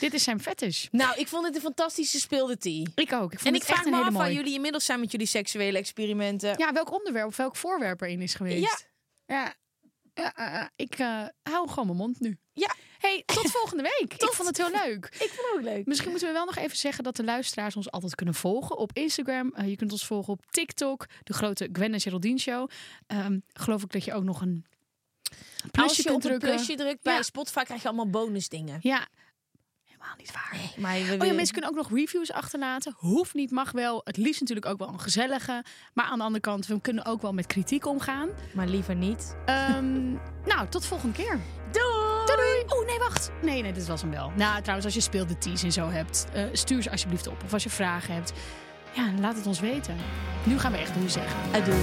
Dit is zijn fetish. Nou, ik vond het een fantastische speelde tea. Ik ook. Ik vond En het ik vraag me af waar mooie. jullie inmiddels zijn met jullie seksuele experimenten. Ja, welk onderwerp of welk voorwerp erin is geweest. Ja. Ja, eh, eh, ik eh, hou gewoon mijn mond nu. Ja. Hey, tot volgende week. Ik vond het heel leuk. Ik vond het ook leuk. Misschien moeten we wel nog even zeggen dat de luisteraars ons altijd kunnen volgen op Instagram. Eh, je kunt ons volgen op TikTok, de grote Gwen en Geraldine Show. Ehm, geloof ik dat je ook nog een plusje Als je kunt op een drukken. plusje drukt bij Ja. Spotify krijg je allemaal bonusdingen. Ja, helemaal niet waar. Maar we Oh ja, mensen kunnen ook nog reviews achterlaten. Hoeft niet, mag wel. Het liefst natuurlijk ook wel een gezellige. Maar aan de andere kant, we kunnen ook wel met kritiek omgaan. Maar liever niet. Ehm, nou, tot volgende keer. Doei! Doei doei! Oh nee, wacht. Nee, nee, dit was hem wel. Nou, trouwens, als je speelde teas en zo hebt, eh, stuur ze alsjeblieft op. Of als je vragen hebt, ja, laat het ons weten. Nu gaan we echt doei zeggen. Adoei.